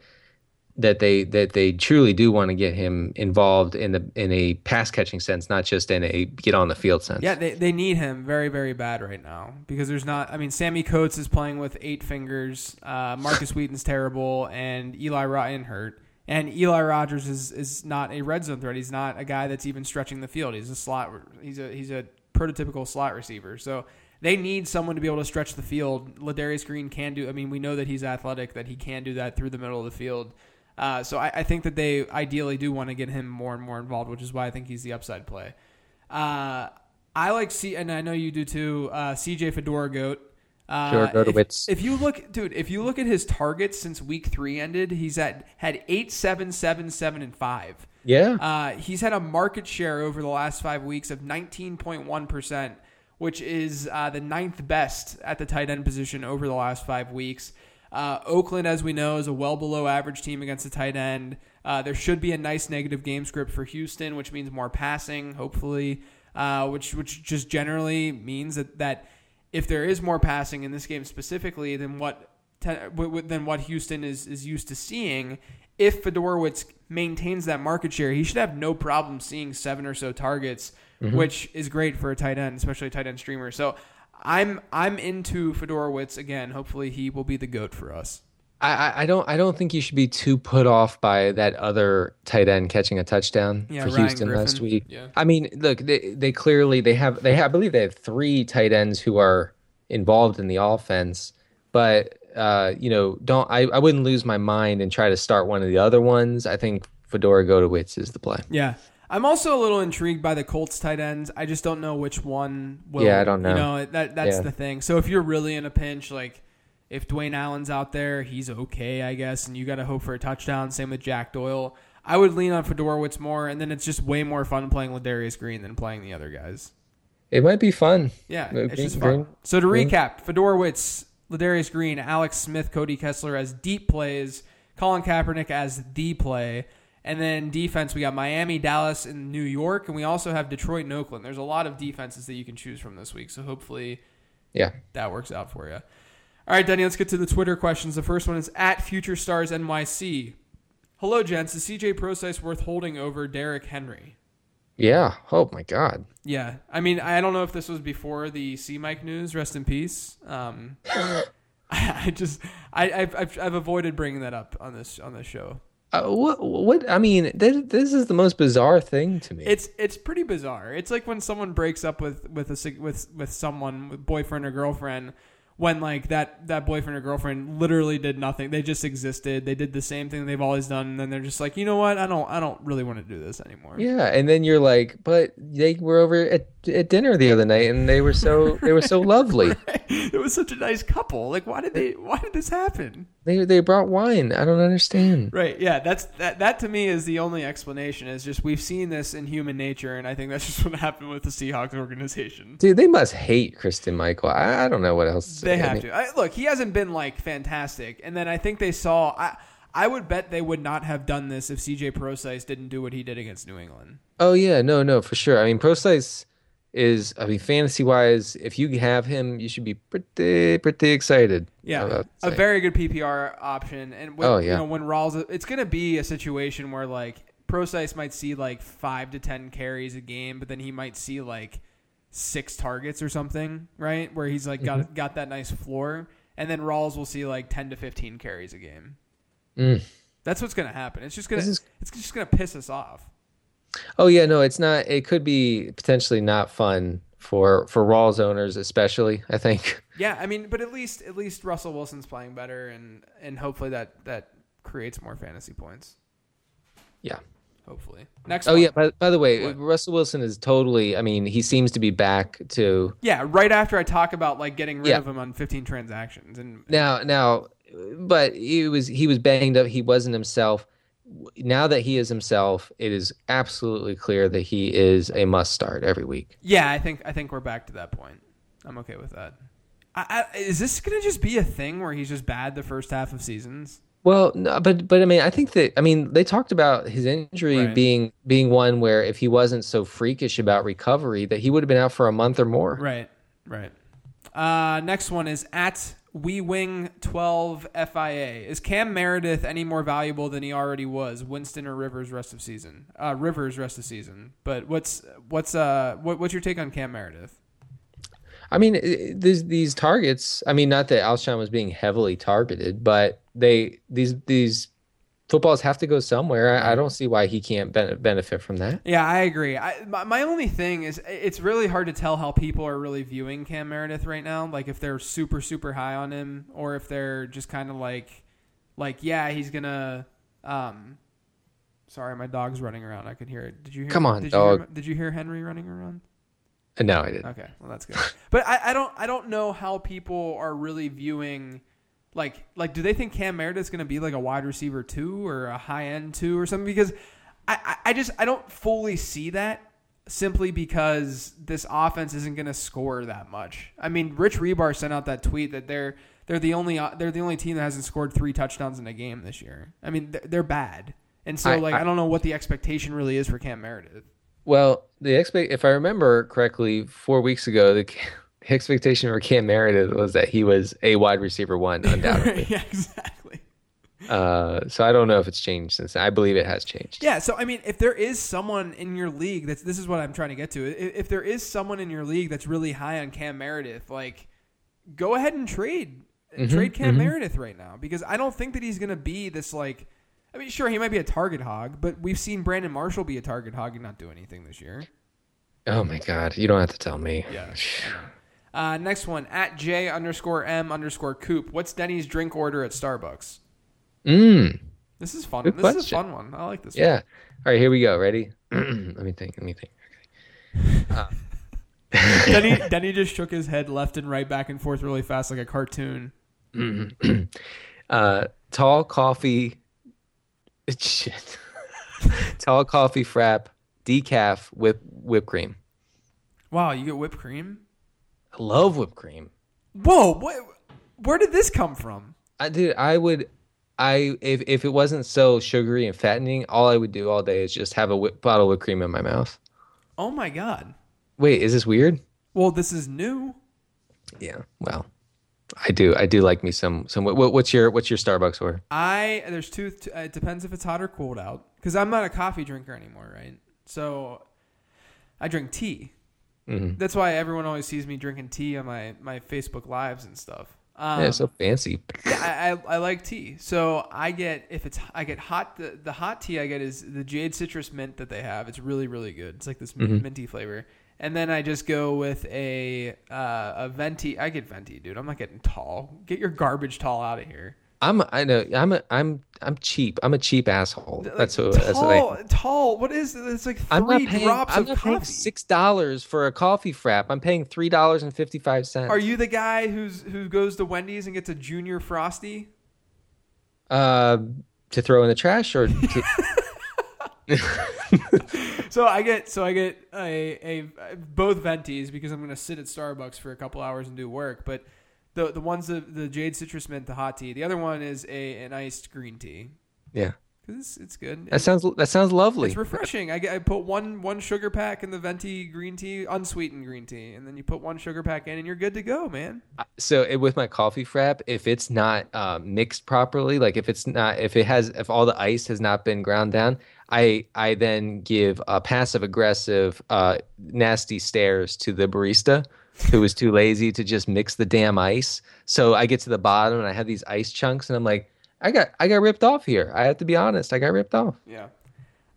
that they that they truly do want to get him involved in the in a pass catching sense, not just in a get on the field sense. Yeah, they, they need him very, very bad right now because there's not. I mean, Sammy Coates is playing with eight fingers. Uh, Markus Wheaton's terrible, and Eli Ryan hurt. And Eli Rogers is, is not a red zone threat. He's not a guy that's even stretching the field. He's a slot. He's a he's a prototypical slot receiver. So they need someone to be able to stretch the field. Ladarius Green can do. I mean, we know that he's athletic, that he can do that through the middle of the field. Uh, so I, I think that they ideally do want to get him more and more involved, which is why I think he's the upside play. Uh, I like C, and I know you do too. Uh, CJ Fedora Goat. Uh, if, if you look, dude, if you look at his targets since week three ended, he's at had eight, seven, seven, seven, and five. yeah. Uh, he's had a market share over the last five weeks of 19.1%, which is uh, the ninth best at the tight end position over the last five weeks. Uh, Oakland, as we know, is a well below average team against the tight end. Uh, there should be a nice negative game script for Houston, which means more passing, hopefully, uh, which which just generally means that, that if there is more passing in this game specifically than what te- w- w- than what Houston is is used to seeing, if Fiedorowicz maintains that market share, he should have no problem seeing seven or so targets, which is great for a tight end, especially a tight end streamer. So I'm I'm into Fiedorowicz again. Hopefully he will be the goat for us. I, I- I don't I don't think you should be too put off by that other tight end catching a touchdown Yeah, for Ryan Houston last week. Yeah. I mean, look, they they clearly they have they have I believe they have three tight ends who are involved in the offense, but uh, you know, don't I, I wouldn't lose my mind and try to start one of the other ones. I think Fedora Godowitz is the play. Yeah. I'm also a little intrigued by the Colts tight ends. I just don't know which one will. Yeah, I don't know. You know that that's Yeah. the thing. So if you're really in a pinch, like if Dwayne Allen's out there, he's okay, I guess, and you got to hope for a touchdown. Same with Jack Doyle. I would lean on Fiedorowicz more, and then it's just way more fun playing Ladarius Green than playing the other guys. It might be fun. Yeah, Uh, it's Green- just fun. Green- So to Green- recap, Fiedorowicz, Ladarius Green, Alex Smith, Cody Kessler as deep plays, Colin Kaepernick as the play, And then defense, we got Miami, Dallas, and New York, and we also have Detroit and Oakland. There's a lot of defenses that you can choose from this week, so hopefully Yeah. that works out for you. All right, Danny, let's get to the Twitter questions. The first one is at Future Stars NYC. Hello, gents. Is CJ Procise worth holding over Derrick Henry? Yeah. Oh my God. Yeah, I mean, I don't know if this was before the C Mike news. Rest in peace. Um, I just, I, I've, I've, I've avoided bringing that up on this on this show. Uh, what? What? I mean, this, this is the most bizarre thing to me. It's it's pretty bizarre. It's like when someone breaks up with with a with with someone with boyfriend or girlfriend when like that that boyfriend or girlfriend literally did nothing. They just existed. They did the same thing they've always done and then they're just like, "You know what? I don't I don't really want to do this anymore." yeah, and then you're like, but they were over at, at dinner the other night, and they were so they were so lovely. it was such a nice couple. Like why did they why did this happen? They they brought wine. I don't understand. Right. Yeah, that's that that to me is the only explanation is just we've seen this in human nature and I think that's just what happened with the Seahawks organization. Dude, they must hate Christine Michael. I, I don't know what else. To say. They I have mean, to. I, look, he hasn't been like fantastic, and then I think they saw. I I would bet they would not have done this if CJ Procise didn't do what he did against New England. Oh yeah, no, no, for sure. I mean, Procise is. I mean, fantasy wise, if you have him, you should be pretty pretty excited. Yeah, a very good PPR option. And when, Oh, you yeah. know when Rawls, it's going to be a situation where like Procise might see like five to ten carries a game, but then he might see like six targets or something, right? Where he's like got Mm-hmm. got that nice floor, and then Rawls will see like ten to fifteen carries a game. Mm. That's what's going to happen. It's just going to it's just going to piss us off. Oh yeah, no, it's not. It could be potentially not fun for for Rawls owners, especially. I think. Yeah, I mean, but at least at least Russell Wilson's playing better, and and hopefully that that creates more fantasy points. Yeah. Hopefully, next. Oh one. yeah. By, by the way, What? Russell Wilson is totally. I mean, he seems to be back to yeah. Right after I talk about like getting rid Yeah. of him on 15 transactions, and now. Now, but he was he was banged up. He wasn't himself. Now that he is himself, it is absolutely clear that he is a must start every week. yeah, I think I think we're back to that point. I'm okay with that. I, I, is this gonna just be a thing where he's just bad the first half of seasons? Well, no, but but I mean, I think that I mean they talked about his injury Right. being being one where if he wasn't so freakish about recovery, that he would have been out for a month or more. Right, right. Uh, next one is at We Wing 12 FIA. Is Cam Meredith any more valuable than he already was? Winston or Rivers rest of season? Uh, Rivers rest of season. But what's what's uh what, what's your take on Cam Meredith? I mean, these these targets. I mean, not that Alshon was being heavily targeted, but they these these footballs have to go somewhere. I, I don't see why he can't ben- benefit from that. Yeah, I agree. I, my, my only thing is it's really hard to tell how people are really viewing Cam Meredith right now. Like if they're super super high on him, or if they're just kind of like, like yeah, he's gonna. Um, sorry, my dog's running around. I could hear it. Did you hear? Come on, did You hear, did you hear Henry running around? Uh, No, I didn't. Okay, well that's good. but I, I don't I don't know how people are really viewing like like do they think Cam Meredith's going to be like a wide receiver two or a high end two or something? Because I, I just I don't fully see that simply because this offense isn't going to score that much. I mean, Rich Hribar sent out that tweet that they're they're the only uh, they're the only team that hasn't scored three touchdowns in a game this year. I mean, they're, they're bad. And so, I- like, I, I- don't know what the expectation really is for Cam Meredith. Well, the expect if I remember correctly, four weeks ago, the expectation for Cam Meredith was that he was a wide receiver one, undoubtedly. yeah, exactly. uh, so I don't know if it's changed since. I believe it has changed. Yeah, so I mean, if there is someone in your league that's this is what I'm trying to get to. If, if there is someone in your league that's really high on Cam Meredith, like go ahead and trade trade Cam Meredith right now because I don't think that he's going to be this like. I mean, sure, he might be a target hog, but we've seen Brandon Marshall be a target hog and not do anything this year. Oh my God, you don't have to tell me. Yeah. Uh, next one at J underscore M underscore Coop. What's Denny's drink order at Starbucks? Mm. This is fun. Good this is a fun one. I like this. Yeah. All right, here we go. Ready? let me think. Let me think. one. Denny Denny just shook his head left and right, back and forth, really fast, like a cartoon. Uh, tall coffee. Shit. tall coffee frap, decaf with whipped cream. Wow, you get whipped cream? Love whipped cream. Whoa, what? Where did this come from? I dude, I would. I if if it wasn't so sugary and fattening, all I would do all day is just have a whip, bottle of whipped cream in my mouth. Oh my god. Wait, is this weird? Well, this is new. Yeah. Well, I do. I do like me some some. What, what's your what's your Starbucks order? I there's two. t- uh, It depends if it's hot or cold out. Because I'm not a coffee drinker anymore, right? So I drink tea. Mhm. That's why everyone always sees me drinking tea on my my Facebook lives and stuff. Um, yeah, so fancy. I, I, I like tea, so I get if it's I get hot the, the hot tea I get is the jade citrus mint that they have. It's really really good. It's like this Mhm. minty flavor, and then I just go with a uh, a venti. I get venti, dude. I'm not getting tall. Get your garbage tall out of here. I'm I know I'm a I'm I'm cheap. I'm a cheap asshole. Like, That's what that's what I. tall. Tall. What is it? It's like 3 I'm not paying. drops I'm of not coffee. paying six dollars for a coffee frap. I'm paying three dollars and fifty five cents. Are you the guy who's who goes to Wendy's and gets a junior frosty? uh to throw in the trash or to, So I get so I get a, a both ventis because I'm going to sit at Starbucks for a couple hours and do work. But the the ones the, the jade citrus mint, the hot tea. The other one is a an iced green tea yeah? because it's, it's good. That sounds that sounds lovely. it's refreshing. I, get, I put one one sugar pack in the venti green tea, unsweetened green tea, and then you put one sugar pack in, and you're good to go, man. so it, with my coffee frap, if it's not uh, mixed properly, like if it's not, if it has, if all the ice has not been ground down, I I then give a passive aggressive, uh, nasty stares to the barista who was too lazy to just mix the damn ice. So I get to the bottom and I have these ice chunks, and I'm like, I got I got ripped off here. I have to be honest, I got ripped off. Yeah.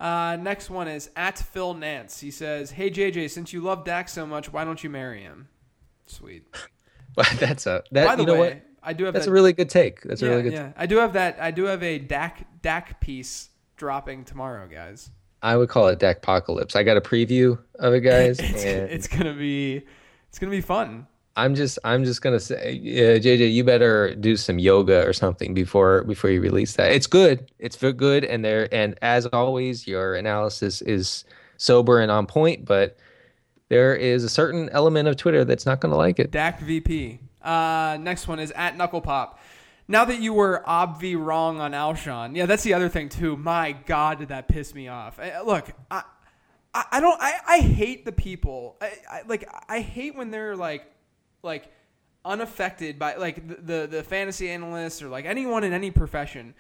Uh, next one is at Phil Nance. He says, "Hey JJ, since you love Dak so much, why don't you marry him?" Sweet. But that's a that By the you know way, what? I do have That's that. a really good take. That's yeah, a really good. yeah. I do have that. I do have a Dak Dak piece dropping tomorrow, guys. I would call it Dak Apocalypse. I got a preview of it, guys, It's, and it's gonna be it's gonna be fun. I'm just I'm just gonna say, uh, JJ, you better do some yoga or something before before you release that. It's good. It's very good, and there and as always, your analysis is sober and on point, but there is a certain element of Twitter that's not gonna like it. Dak VP. Uh, next one is at Knuckle Pop. Now that you were obvi wrong on Alshon, yeah, that's the other thing too. My God, did that piss me off? Look, I, I, I don't, I, I hate the people. I, I like, I hate when they're like, like unaffected by like the, the the fantasy analysts or like anyone in any profession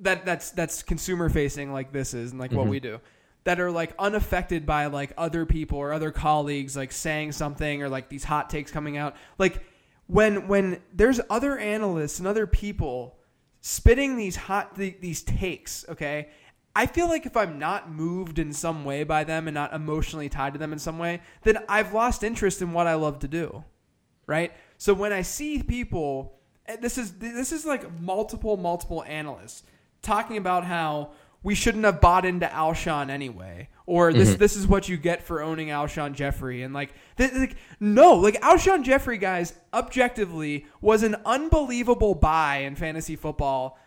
that that's that's consumer facing like this is and like what mm-hmm. we do that are like unaffected by like other people or other colleagues like saying something or like these hot takes coming out like when when there's other analysts and other people spitting these hot th- these takes okay i feel like if i'm not moved in some way by them and not emotionally tied to them in some way then i've lost interest in what i love to do right? So when I see people, this is this is like multiple multiple analysts talking about how we shouldn't have bought into Alshon anyway, or this mm-hmm. this is what you get for owning Alshon Jeffery, and like, th- like no, like Alshon Jeffery, guys, objectively was an unbelievable buy in fantasy football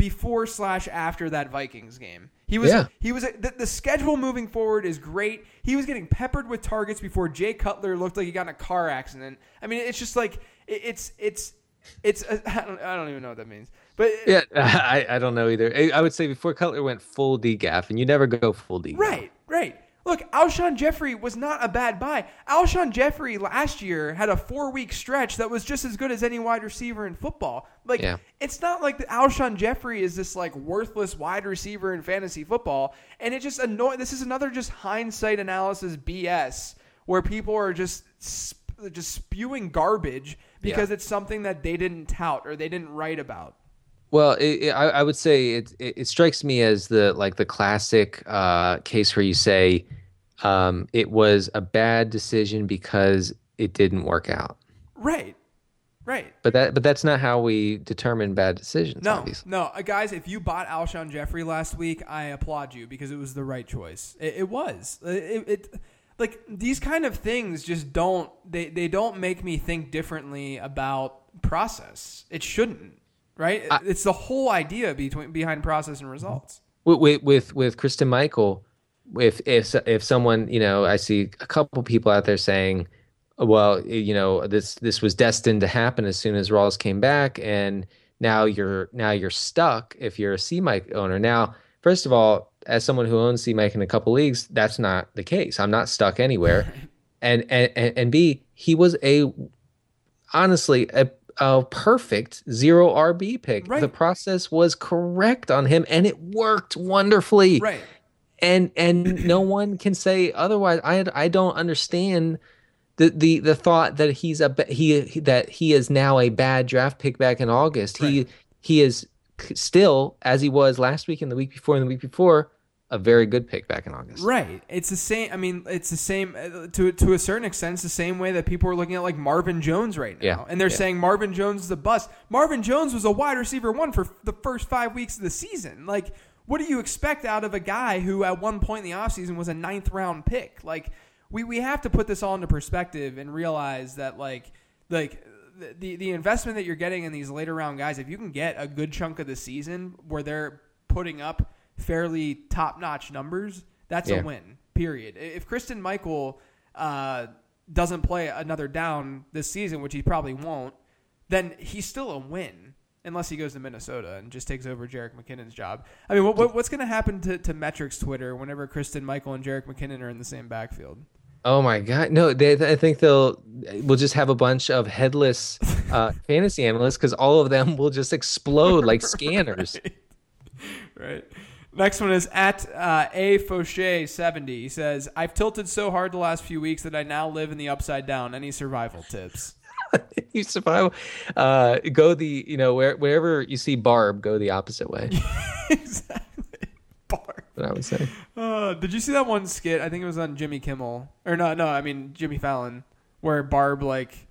before slash after that Vikings game. He was Yeah. he was the, the schedule moving forward is great. He was getting peppered with targets before Jay Cutler looked like he got in a car accident. I mean, it's just like it, it's it's it's I don't I don't even know what that means. But Yeah, I, I don't know either. I- would say before Cutler went full DGAF, and you never go full DGAF. right, right. Look, Alshon Jeffery was not a bad buy. Alshon Jeffery last year had a four week stretch that was just as good as any wide receiver in football. Like, Yeah. it's not like the Alshon Jeffery is this like worthless wide receiver in fantasy football. And it just annoy. This is another just hindsight analysis BS where people are just sp- just spewing garbage because Yeah. it's something that they didn't tout or they didn't write about. Well, it, it, I, I would say it, it it strikes me as the like the classic uh, case where you say um, it was a bad decision because it didn't work out. Right. Right. But that but that's not how we determine bad decisions. No, obviously. no, uh, guys. If you bought Alshon Jeffery last week, I applaud you because it was the right choice. It, it was. It, it like these kind of things just don't they they don't make me think differently about process. It shouldn't, right? it's the whole idea between behind process and results. with with with, Christine Michael, if if if someone you know, I see a couple people out there saying, well, you know, this this was destined to happen as soon as Rawls came back, and now you're now you're stuck if you're a C Mike owner. Now, first of all, as someone who owns C Mike in a couple leagues, that's not the case. I'm not stuck anywhere. and, and and and B, he was a honestly a a perfect zero RB pick. Right. The process was correct on him and it worked wonderfully. Right. And and no one can say otherwise. I I don't understand the the the thought that he's a he that he is now a bad draft pick back in August. He he is still as he was last week and the week before and the week before a very good pick back in August. Right. It's the same. I mean, it's the same uh, to to a certain extent. It's the same way that people are looking at like Marvin Jones right now, Yeah. and they're Yeah. saying Marvin Jones is a bust. Marvin Jones was a wide receiver one for the first five weeks of the season. Like, what do you expect out of a guy who at one point in the offseason was a ninth round pick? Like, we we have to put this all into perspective and realize that like like. The, the investment that you're getting in these later round guys, if you can get a good chunk of the season where they're putting up fairly top notch numbers, that's Yeah. a win. Period. If Christine Michael uh, doesn't play another down this season, which he probably won't, then he's still a win. Unless he goes to Minnesota and just takes over Jerick McKinnon's job. I mean, what, what, what's going to happen to, to Metrics Twitter whenever Christine Michael and Jerick McKinnon are in the same backfield? Oh my god! No, they. I think they'll. We'll just have a bunch of headless uh, fantasy analysts because all of them will just explode like scanners. right. Next one is at uh, a Fauché seventy. He says, "I've tilted so hard the last few weeks that I now live in the upside down. Any survival tips?" you survive. Uh, go the you know where wherever you see Barb, go the opposite way. exactly. Barb. What I would say. Uh, did you see that one skit? I think it was on Jimmy Kimmel, or no, no, I mean Jimmy Fallon, where Barb like,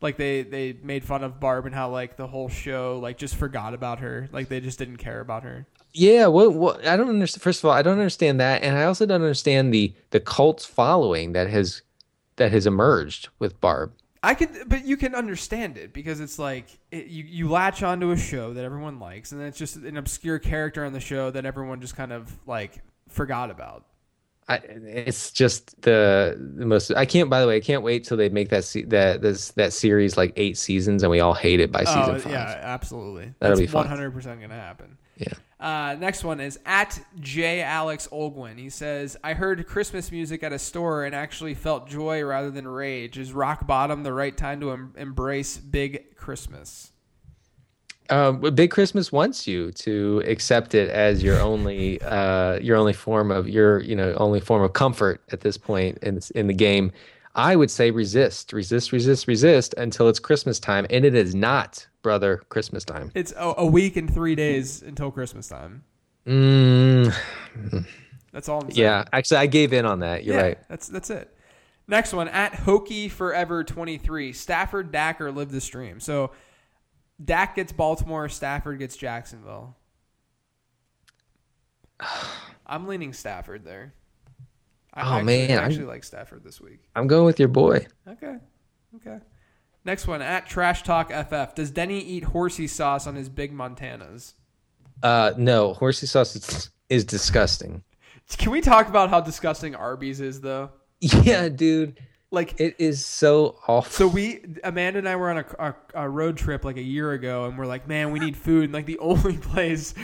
like they they made fun of Barb and how like the whole show like just forgot about her, like they just didn't care about her. Yeah, what, what I don't understand. First of all, I don't understand that, and I also don't understand the the cult following that has that has emerged with Barb. I could, but you can understand it because it's like it, you you latch onto a show that everyone likes, and then it's just an obscure character on the show that everyone just kind of like forgot about. I, it's just the, the most. I can't. By the way, I can't wait till they make that se- that this that series like eight seasons, and we all hate it by oh, season oh five. yeah, absolutely. That'll That's be fun. One hundred percent gonna happen. Yeah. Uh, next one is at J Alex Olgwin. He says, "I heard Christmas music at a store and actually felt joy rather than rage. Is rock bottom the right time to em- embrace big Christmas?" Um, Big Christmas wants you to accept it as your only, uh, your only form of your, you know, only form of comfort at this point in in the game. I would say resist, resist, resist, resist until it's Christmas time, and it is not, brother, Christmas time. It's a, a week and three days until Christmas time. Mm, That's all I'm saying. yeah, actually, I gave in on that. You're Yeah, right. That's that's it. Next one at Hokey Forever twenty three. Stafford, Dak, or live the stream. So Dak gets Baltimore. Stafford gets Jacksonville. I'm leaning Stafford there. I Oh, actually, man, I I'm- actually like Stafford this week. I'm going with your boy. Okay, okay. Next one at Trash Talk FF. Does Denny eat horsey sauce on his big Montanas? Uh, no, horsey sauce is, is disgusting. Can we talk about how disgusting Arby's is though? Yeah, dude, Like it is so awful. So we, Amanda and I were on a, a, a road trip like a year ago, and we're like, man, we need food. And like the only place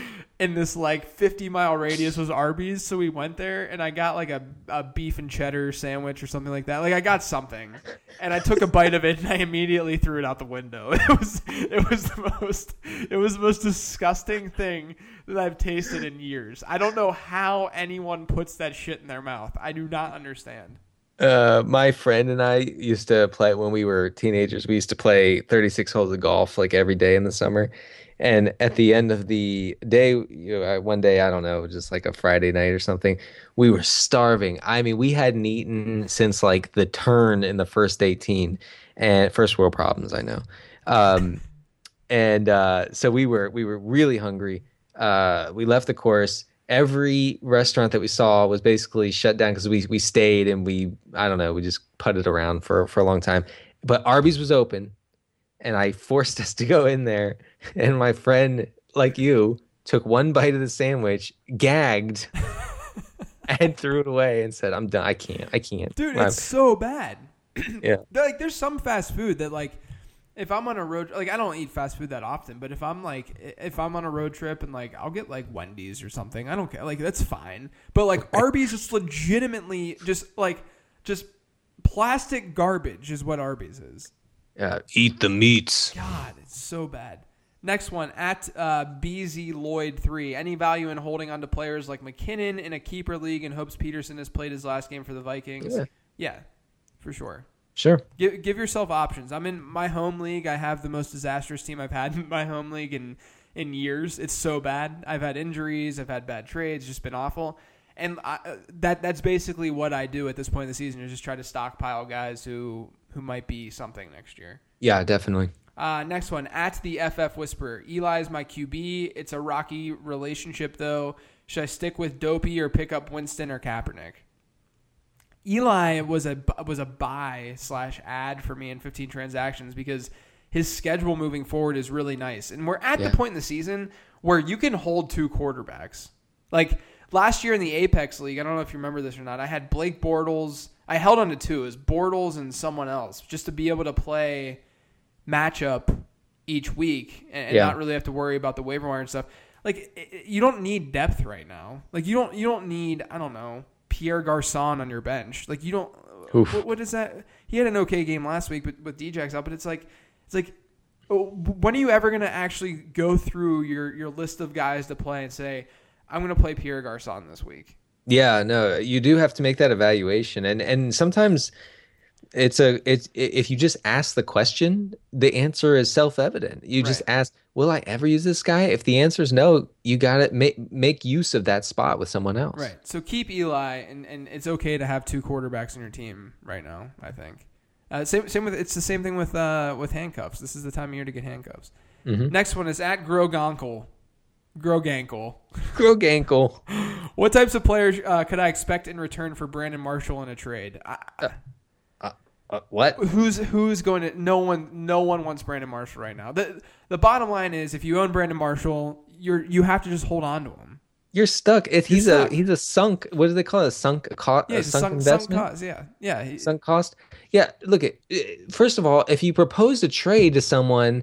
in this like 50 mile radius was Arby's. So we went there, and I got like a, a beef and cheddar sandwich or something like that. Like I got something, and I took a bite of it, and I immediately threw it out the window. It was it was the most it was the most disgusting thing that I've tasted in years. I don't know how anyone puts that shit in their mouth. I do not understand. Uh, my friend and I used to play when we were teenagers. We used to play 36 holes of golf like every day in the summer. And at the end of the day, you know, one day, I don't know, just like a Friday night or something, we were starving. I mean, we hadn't eaten since like the turn in the first 18 and first world problems, I know. Um, and uh, so we were we were really hungry. Uh, we left the course. Every restaurant that we saw was basically shut down because we we stayed and we I don't know we just putted around for for a long time. But Arby's was open, and I forced us to go in there. And my friend, like you, took one bite of the sandwich, gagged, and threw it away, and said, "I'm done. I can't. I can't." Dude, I'm- it's so bad. yeah. Like there's some fast food that like if I'm on a road like I don't eat fast food that often, but if I'm like if I'm on a road trip and like I'll get like Wendy's or something, I don't care. Like that's fine. But like Arby's is legitimately just like just plastic garbage is what Arby's is. Yeah, eat the meats. God, it's so bad. Next one at uh, BZ Lloyd three. Any value in holding on to players like McKinnon in a keeper league and hopes Peterson has played his last game for the Vikings? Yeah. yeah for sure. Sure. Give, give yourself options. I'm in my home league. I have the most disastrous team I've had in my home league in in years. It's so bad. I've had injuries. I've had bad trades. It's just been awful. And I, uh, that that's basically what I do at this point in the season is just try to stockpile guys who who might be something next year. Yeah, definitely. Uh, next one at the FF Whisperer. Eli is my QB. It's a rocky relationship though. Should I stick with Dopey or pick up Winston or Kaepernick? Eli was a was a buy slash ad for me in 15 transactions because his schedule moving forward is really nice, and we're at Yeah. the point in the season where you can hold two quarterbacks. Like last year in the Apex League, I don't know if you remember this or not. I had Blake Bortles. I held on to two, was Bortles and someone else, just to be able to play matchup each week and, and Yeah. not really have to worry about the waiver wire and stuff. Like you don't need depth right now. Like you don't you don't need I don't know Pierre Garcon on your bench. Like you don't. Uh, Oof. What, what is that? He had an okay game last week but with Djax out, but it's like it's like. oh, When are you ever going to actually go through your, your list of guys to play and say, I'm going to play Pierre Garcon this week? Yeah, no, you do have to make that evaluation, and and sometimes it's a it's if you just ask the question, the answer is self evident. You just ask, "Will I ever use this guy?" If the answer is no, you got to make make use of that spot with someone else. Right. So keep Eli, and, and it's okay to have two quarterbacks in your team right now. I think. Uh, same same with it's the same thing with uh, with handcuffs. This is the time of year to get handcuffs. Mhm. Next one is at Grogankle. Grogankle. What types of players uh, could I expect in return for Brandon Marshall in a trade? I, Uh, what? who's who's going to? No one. No one wants Brandon Marshall right now. the The bottom line is, if you own Brandon Marshall, you're you have to just hold on to him. You're stuck. If You're he's stuck. a he's a sunk. What do they call it? A sunk cost. Yeah, a sunk sunk, sunk investment. cost. Yeah, yeah. he- sunk cost. Yeah, look at first of all, if you propose a trade to someone, uh,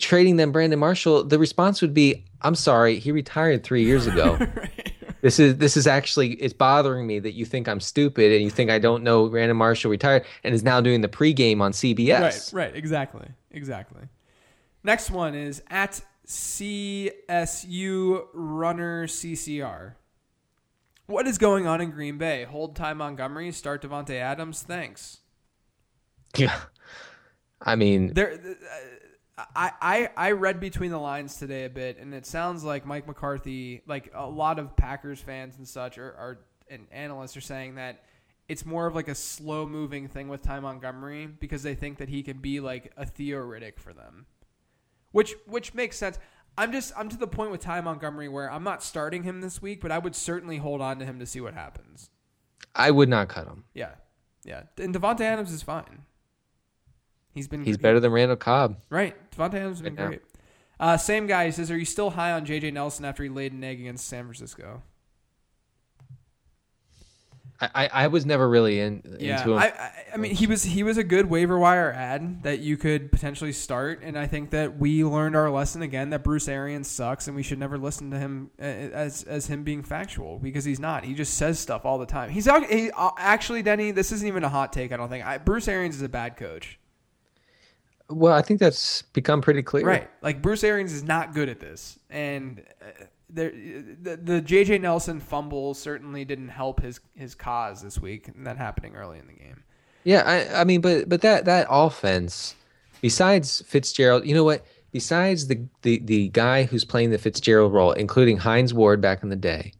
trading them Brandon Marshall, the response would be, "I'm sorry, he retired three years ago. this is this is actually it's bothering me that you think I'm stupid and you think I don't know Brandon Marshall retired and is now doing the pregame on CBS. Right, right, exactly, exactly. Next one is at CSU Runner CCR. What is going on in Green Bay? Hold Ty Montgomery, start Davante Adams. Thanks. Yeah, I mean, There, uh, I, I I read between the lines today a bit, and it sounds like Mike McCarthy, like a lot of Packers fans and such, are, are and analysts are saying that it's more of like a slow moving thing with Ty Montgomery because they think that he can be like a theoretic for them, which which makes sense. I'm just I'm to the point with Ty Montgomery where I'm not starting him this week, but I would certainly hold on to him to see what happens. I would not cut him. Yeah, yeah, and Davante Adams is fine. He's been He's better than Randall Cobb. Right. Davante Adams has been Right great. Uh, same guy. He says, Are you still high on J.J. Nelson after he laid an egg against San Francisco? I, I, was never really in Yeah. into him. I, I, I mean, he was he was a good waiver wire ad that you could potentially start, and I think that we learned our lesson again that Bruce Arians sucks, and we should never listen to him uh, as as him being factual because he's not. He just says stuff all the time. He's he, uh, actually Denny. This isn't even a hot take. I don't think. I, Bruce Arians is a bad coach. Well, I think that's become pretty clear. Right. Like Bruce Arians is not good at this, and uh, there, the, the JJ Nelson fumble certainly didn't help his his cause this week, and that happening early in the game. Yeah, I, I mean, but but that that offense, besides Fitzgerald, you know what? Besides the the the guy who's playing the Fitzgerald role, including Hines Ward back in the day,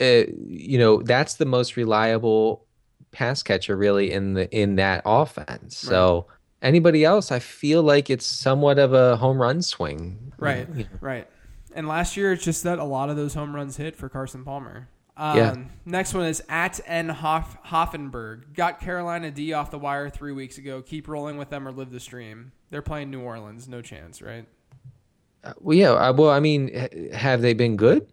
uh, you know, that's the most reliable pass catcher really in the in that offense. So anybody else, I feel like it's somewhat of a home run swing. Right. You know, Right. And last year, it's just that a lot of those home runs hit for Carson Palmer. Um, Yeah. Next one is at N Hoff, Hoffenberg. Got Carolina D off the wire three weeks ago. Keep rolling with them or live the stream. They're playing New Orleans. No chance, right? Well, yeah. uh, Well, I mean, h- have they been good?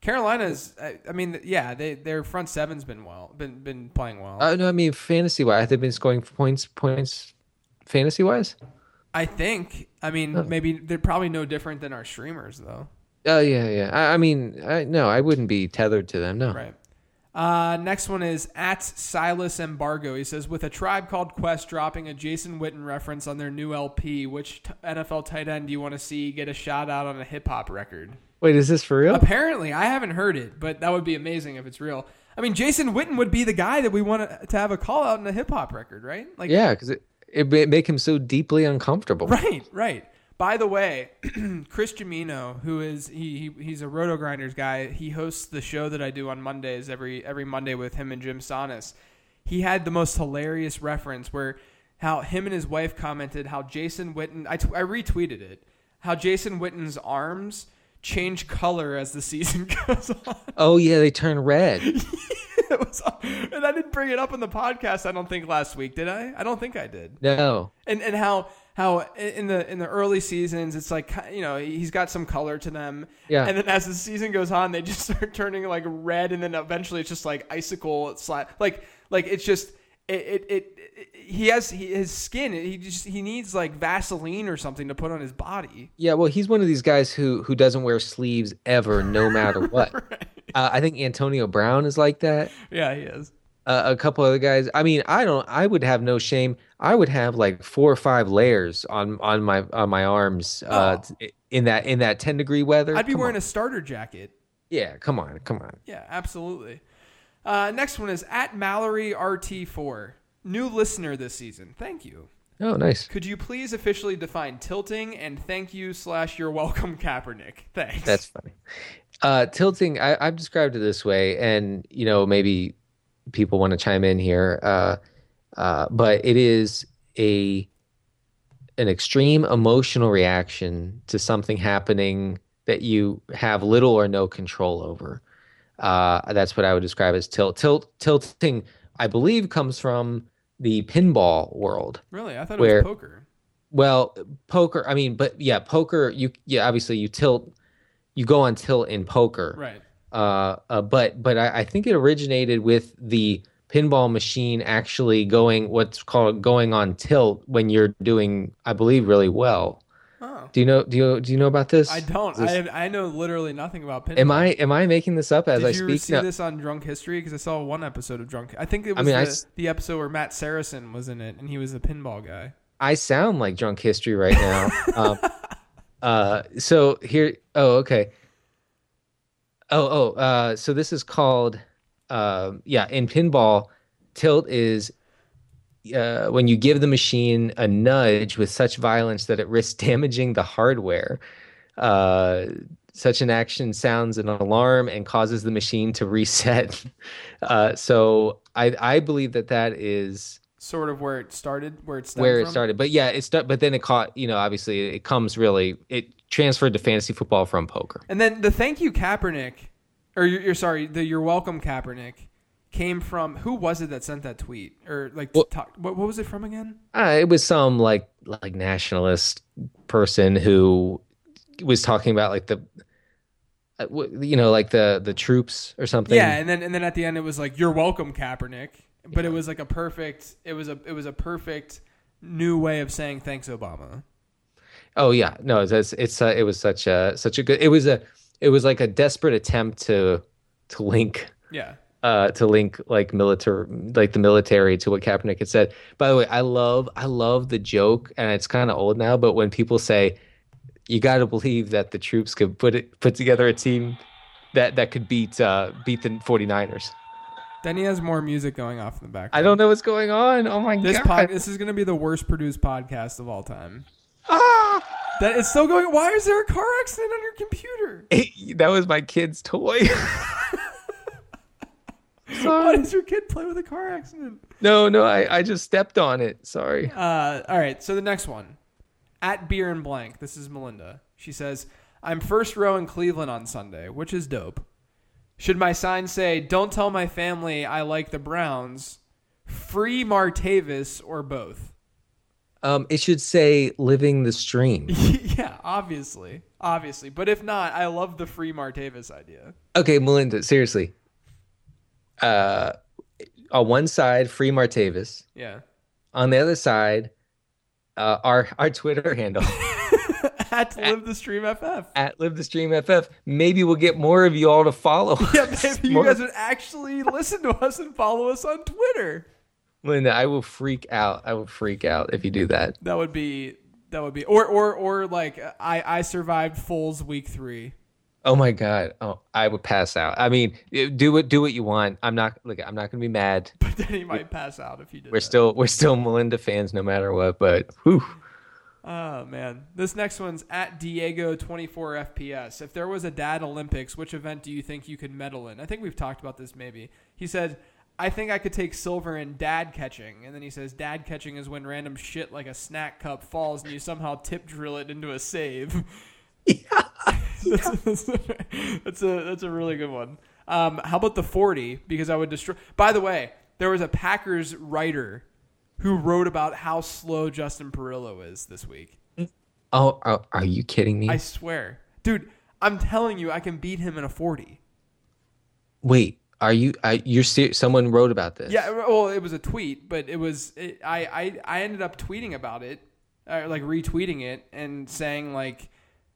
Carolina's. I, I mean, yeah, they their front seven's been well, been been playing well. Uh, no, I mean fantasy wise, they've been scoring points points fantasy wise? I think. I mean, maybe they're probably no different than our streamers, though. Oh yeah, yeah. I, I mean, I, no, I wouldn't be tethered to them. No. Right. Uh, next one is at Silas Embargo. He says, with a tribe called Quest dropping a Jason Witten reference on their new LP, which t- NFL tight end do you want to see get a shout out on a hip hop record? Wait, is this for real? Apparently, I haven't heard it, but that would be amazing if it's real. I mean, Jason Witten would be the guy that we want to- to have a call out in a hip hop record, right? Like, Yeah, because it it make him so deeply uncomfortable. Right, right. By the way, Chris Jamino, who is he, he he's a RotoGrinders guy. He hosts the show that I do on Mondays every every Monday with him and Jim Sannes. He had the most hilarious reference where how him and his wife commented how Jason Witten. I, t- I retweeted it. How Jason Witten's arms change color as the season goes on. Oh yeah, they turn red. it was, and I didn't bring it up on the podcast. I don't think last week did I? I don't think I did. No. and and how how in the in the early seasons it's like you know he's got some color to them Yeah. and then as the season goes on they just start turning like red and then eventually it's just like icicle slap like like it's just it it, it, it he has he, his skin he just he needs like vaseline or something to put on his body Yeah, well, he's one of these guys who who doesn't wear sleeves ever, no matter what. uh, I think Antonio Brown is like that. yeah he is Uh, a couple other guys. I mean, I don't. I would have no shame. I would have like four or five layers on on my on my arms. Uh, Oh. t- in that in that ten degree weather. i'd be Come wearing on. a starter jacket Yeah, come on, come on. Yeah, absolutely. Uh, next one is at Mallory RT4. New listener this season. Thank you. Oh, nice. Could you please officially define tilting and thank you slash you're welcome Kaepernick? Thanks. That's funny. Uh, tilting, I, I've described it this way, and you know maybe people want to chime in here, uh, uh, but it is a an extreme emotional reaction to something happening that you have little or no control over. Uh, that's what I would describe as tilt. Tilt tilting, I believe, comes from the pinball world. really. I thought it was poker. Well, poker. I mean, but yeah, poker. You yeah, obviously you tilt, you go on tilt in poker. Right. Uh, uh but but I, I think it originated with the pinball machine actually going what's called going on tilt when you're doing, I believe, really well. Oh. Do you know? Do you do you know about this? I don't. This- I, I know literally nothing about pinball. am I am I making this up as Did I you see No. this on Drunk History? Because I saw one episode of Drunk. I think it was mean, the, s- the episode where Matt Saracen was in it, and he was the pinball guy. I sound like drunk history right now. um, uh, so here, oh, okay. Oh, oh, uh, so this is called, um, yeah, in pinball, tilt is uh, when you give the machine a nudge with such violence that it risks damaging the hardware. Uh, such an action sounds an alarm and causes the machine to reset. Uh, so I, I believe that that is Sort of where it started, where it where it from. started. But yeah, it start, but then it caught, you know, obviously it comes really it transferred to fantasy football from poker. And then the thank you Kaepernick, or you're, you're sorry, the you're welcome Kaepernick, came from who was it that sent that tweet or like Well- talk, what what was it from again? Uh, it was some like like nationalist person who was talking about like the uh, you know like the the troops or something. Yeah, and then and then at the end it was like you're welcome Kaepernick, but it was like a perfect it was a it was a perfect new way of saying thanks Obama. Oh yeah, no, it's it's uh, it was such a such a good. It was a it was like a desperate attempt to to link Yeah. Uh, to link like military, like the military to what Kaepernick had said. By the way, I love, I love the joke, and it's kind of old now. But when people say, "You got to believe that the troops could put it, put together a team that that could beat uh, beat the 49ers," Then he has more music going off in the background. I don't know what's going on. Oh my This god! pod, this is going to be the worst produced podcast of all time. ah! That it's still going. Why is there a car accident on your computer? that was my kid's toy. Why does your kid play with a car accident? No, no, I, I just stepped on it. Sorry. Uh, all right, so the next one. At Beer and Blank, this is Melinda. She says, I'm first row in Cleveland on Sunday, which is dope. Should my sign say, Don't tell my family I like the Browns, free Martavis, or both? Um, it should say "living the stream." yeah, obviously. Obviously. But if not, I love the free Martavis idea. Okay, Melinda, seriously. Uh, on one side, free Martavis. Yeah. On the other side, uh, our our Twitter handle at live the stream ff. at Live the Stream FF. Maybe we'll get more of you all to follow. Yeah, maybe you More- guys would actually listen to us and follow us on Twitter. Linda, I will freak out. I will freak out if you do that. That would be that would be or or or like I I survived Foles week three. Oh my god. Oh, I would pass out. I mean, do what do what you want. I'm not look. I'm not going to be mad. But then he might pass out if you did. We're that. still we're still Melinda fans no matter what. But whew. Oh man, this next one's at Diego twenty four FPS. If there was a dad Olympics, which event do you think you could medal in? I think we've talked about this. Maybe he said, "I think I could take silver in dad catching," and then he says, "Dad catching is when random shit like a snack cup falls and you somehow tip drill it into a save." that's, that's, that's a that's a really good one. Um, how about the forty? Because I would destroy. By the way, there was a Packers writer who wrote about how slow Justin Perillo is this week. Oh, are, are you kidding me? I swear, dude. I'm telling you, I can beat him in a forty. Wait, are you? I, you're serious? Someone wrote about this. Yeah, well, it was a tweet, but it was it, I, I I ended up tweeting about it, or like retweeting it and saying like,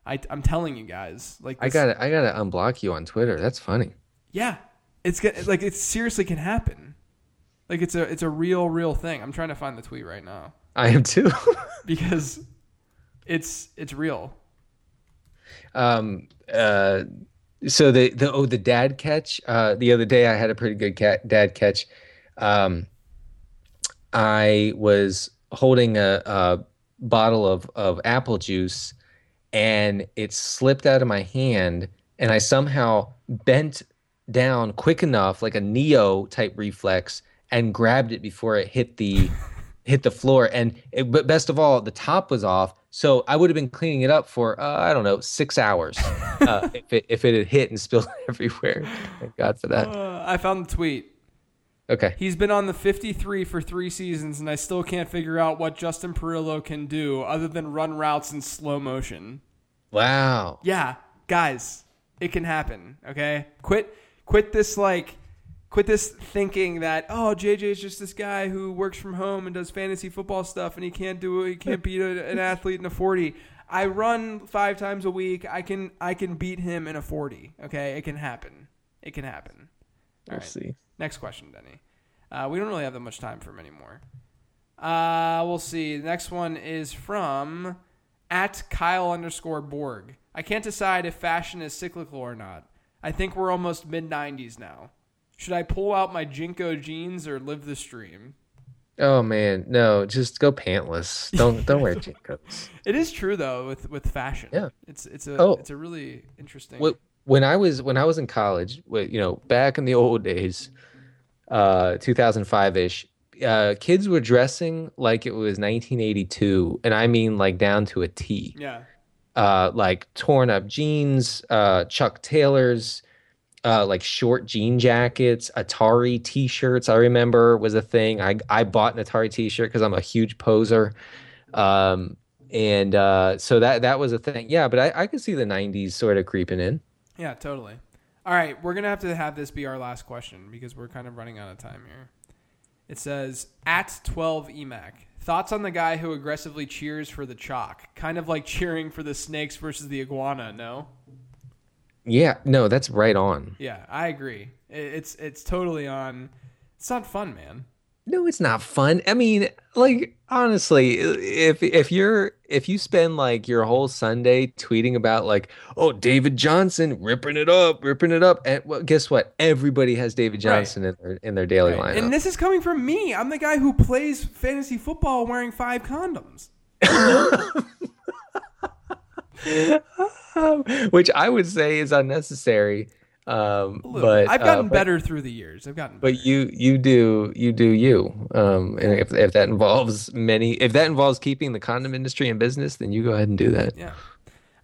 I I'm telling you guys, like I gotta I gotta unblock you on Twitter. That's funny. Yeah, it's like it seriously can happen. Like it's a it's a real real thing. I'm trying to find the tweet right now I am too. because it's it's real. um. Uh. So the the oh the dad catch. Uh. The other day I had a pretty good cat dad catch. Um. I was holding a, a bottle of of apple juice, and it slipped out of my hand, and I somehow bent down quick enough, like a Neo type reflex, and grabbed it before it hit the hit the floor. And it, but best of all, the top was off, so I would have been cleaning it up for uh, I don't know six hours uh, if it if it had hit and spilled everywhere. Thank God for that. Uh, I found the tweet. Okay. He's been on the 53 for three seasons, and I still can't figure out what Justin Perillo can do other than run routes in slow motion. Wow. Yeah, guys, it can happen. Okay, quit, quit this like, quit this thinking that oh JJ is just this guy who works from home and does fantasy football stuff, and he can't do it. he can't beat a, an athlete in a 40. I run five times a week. I can I can beat him in a 40. Okay, it can happen. It can happen. All We'll right. see. Next question, Denny. Uh, we don't really have that much time for him anymore. Uh, we'll see. The next one is from at Kyle underscore Borg. I can't decide if fashion is cyclical or not. I think we're almost mid 90s now. Should I pull out my JNCO jeans or live the stream? Oh man, no, just go pantless. Don't don't wear JNCOs. It is true though with with fashion. Yeah. It's it's a Oh. it's a really interesting. Wh- When I was when I was in college, you know, back in the old days, uh, 2005 ish, uh, kids were dressing like it was 1982, and I mean like down to a T. yeah. Uh, like torn up jeans, uh, Chuck Taylors, uh, like short jean jackets, Atari T-shirts. I remember was a thing. I I bought an Atari T-shirt because I'm a huge poser, um, and uh, so that that was a thing. Yeah, but I I could see the '90s sort of creeping in. Yeah, totally. All right, we're gonna have to have this be our last question because we're kind of running out of time here. It says at twelve emac thoughts on the guy who aggressively cheers for the chalk, kind of like cheering for the snakes versus the iguana. No, Yeah, no, that's right on. yeah, I agree. It's it's totally on. It's not fun, man. No, it's not fun. I mean, like honestly, if if you're if you spend like your whole Sunday tweeting about like, oh, David Johnson ripping it up, ripping it up, and well, guess what? Everybody has David Right. Johnson in their in their daily Right. lineup. And this is coming from me. I'm the guy who plays fantasy football wearing five condoms. which I would say is unnecessary. Um, but. I've gotten uh, but- better through the years. I've gotten. better. But you you do you do you. Um, and if if that involves many, if that involves keeping the condom industry in business, then you go ahead and do that. Yeah.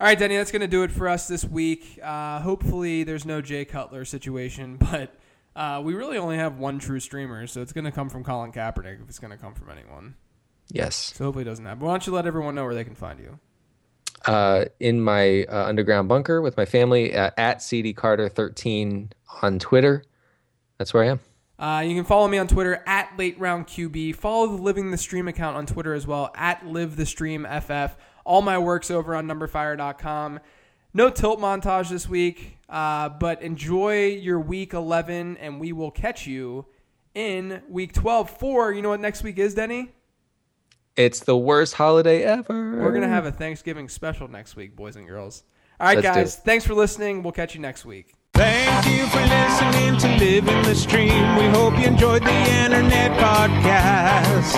All right, Denny, that's going to do it for us this week. Uh, hopefully, there's no Jay Cutler situation, but uh, we really only have one true streamer, so it's going to come from Colin Kaepernick if it's going to come from anyone. Yes. So hopefully, it doesn't happen. Why don't you let everyone know where they can find you? Uh, in my uh, underground bunker with my family uh, at CD Carter 13 on Twitter. That's where I am. Uh, you can follow me on Twitter at Late Round QB. Follow the Living the Stream account on Twitter as well at Live the Stream FF. All my work's over on numberfire.com. No tilt montage this week, uh, but enjoy your week 11, and we will catch you in week 12 for, you know what next week is, Denny? It's the worst holiday ever. We're going to have a Thanksgiving special next week, boys and girls. All right, Let's guys. Thanks for listening. We'll catch you next week. Thank you for listening to Living the Stream. We hope you enjoyed the internet podcast.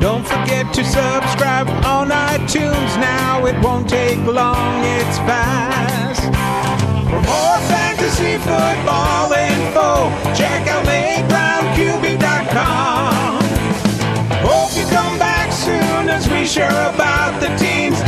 Don't forget to subscribe on iTunes now. It won't take long, it's fast. For more fantasy football info, check out LateRoundQB.com. we share about the teams.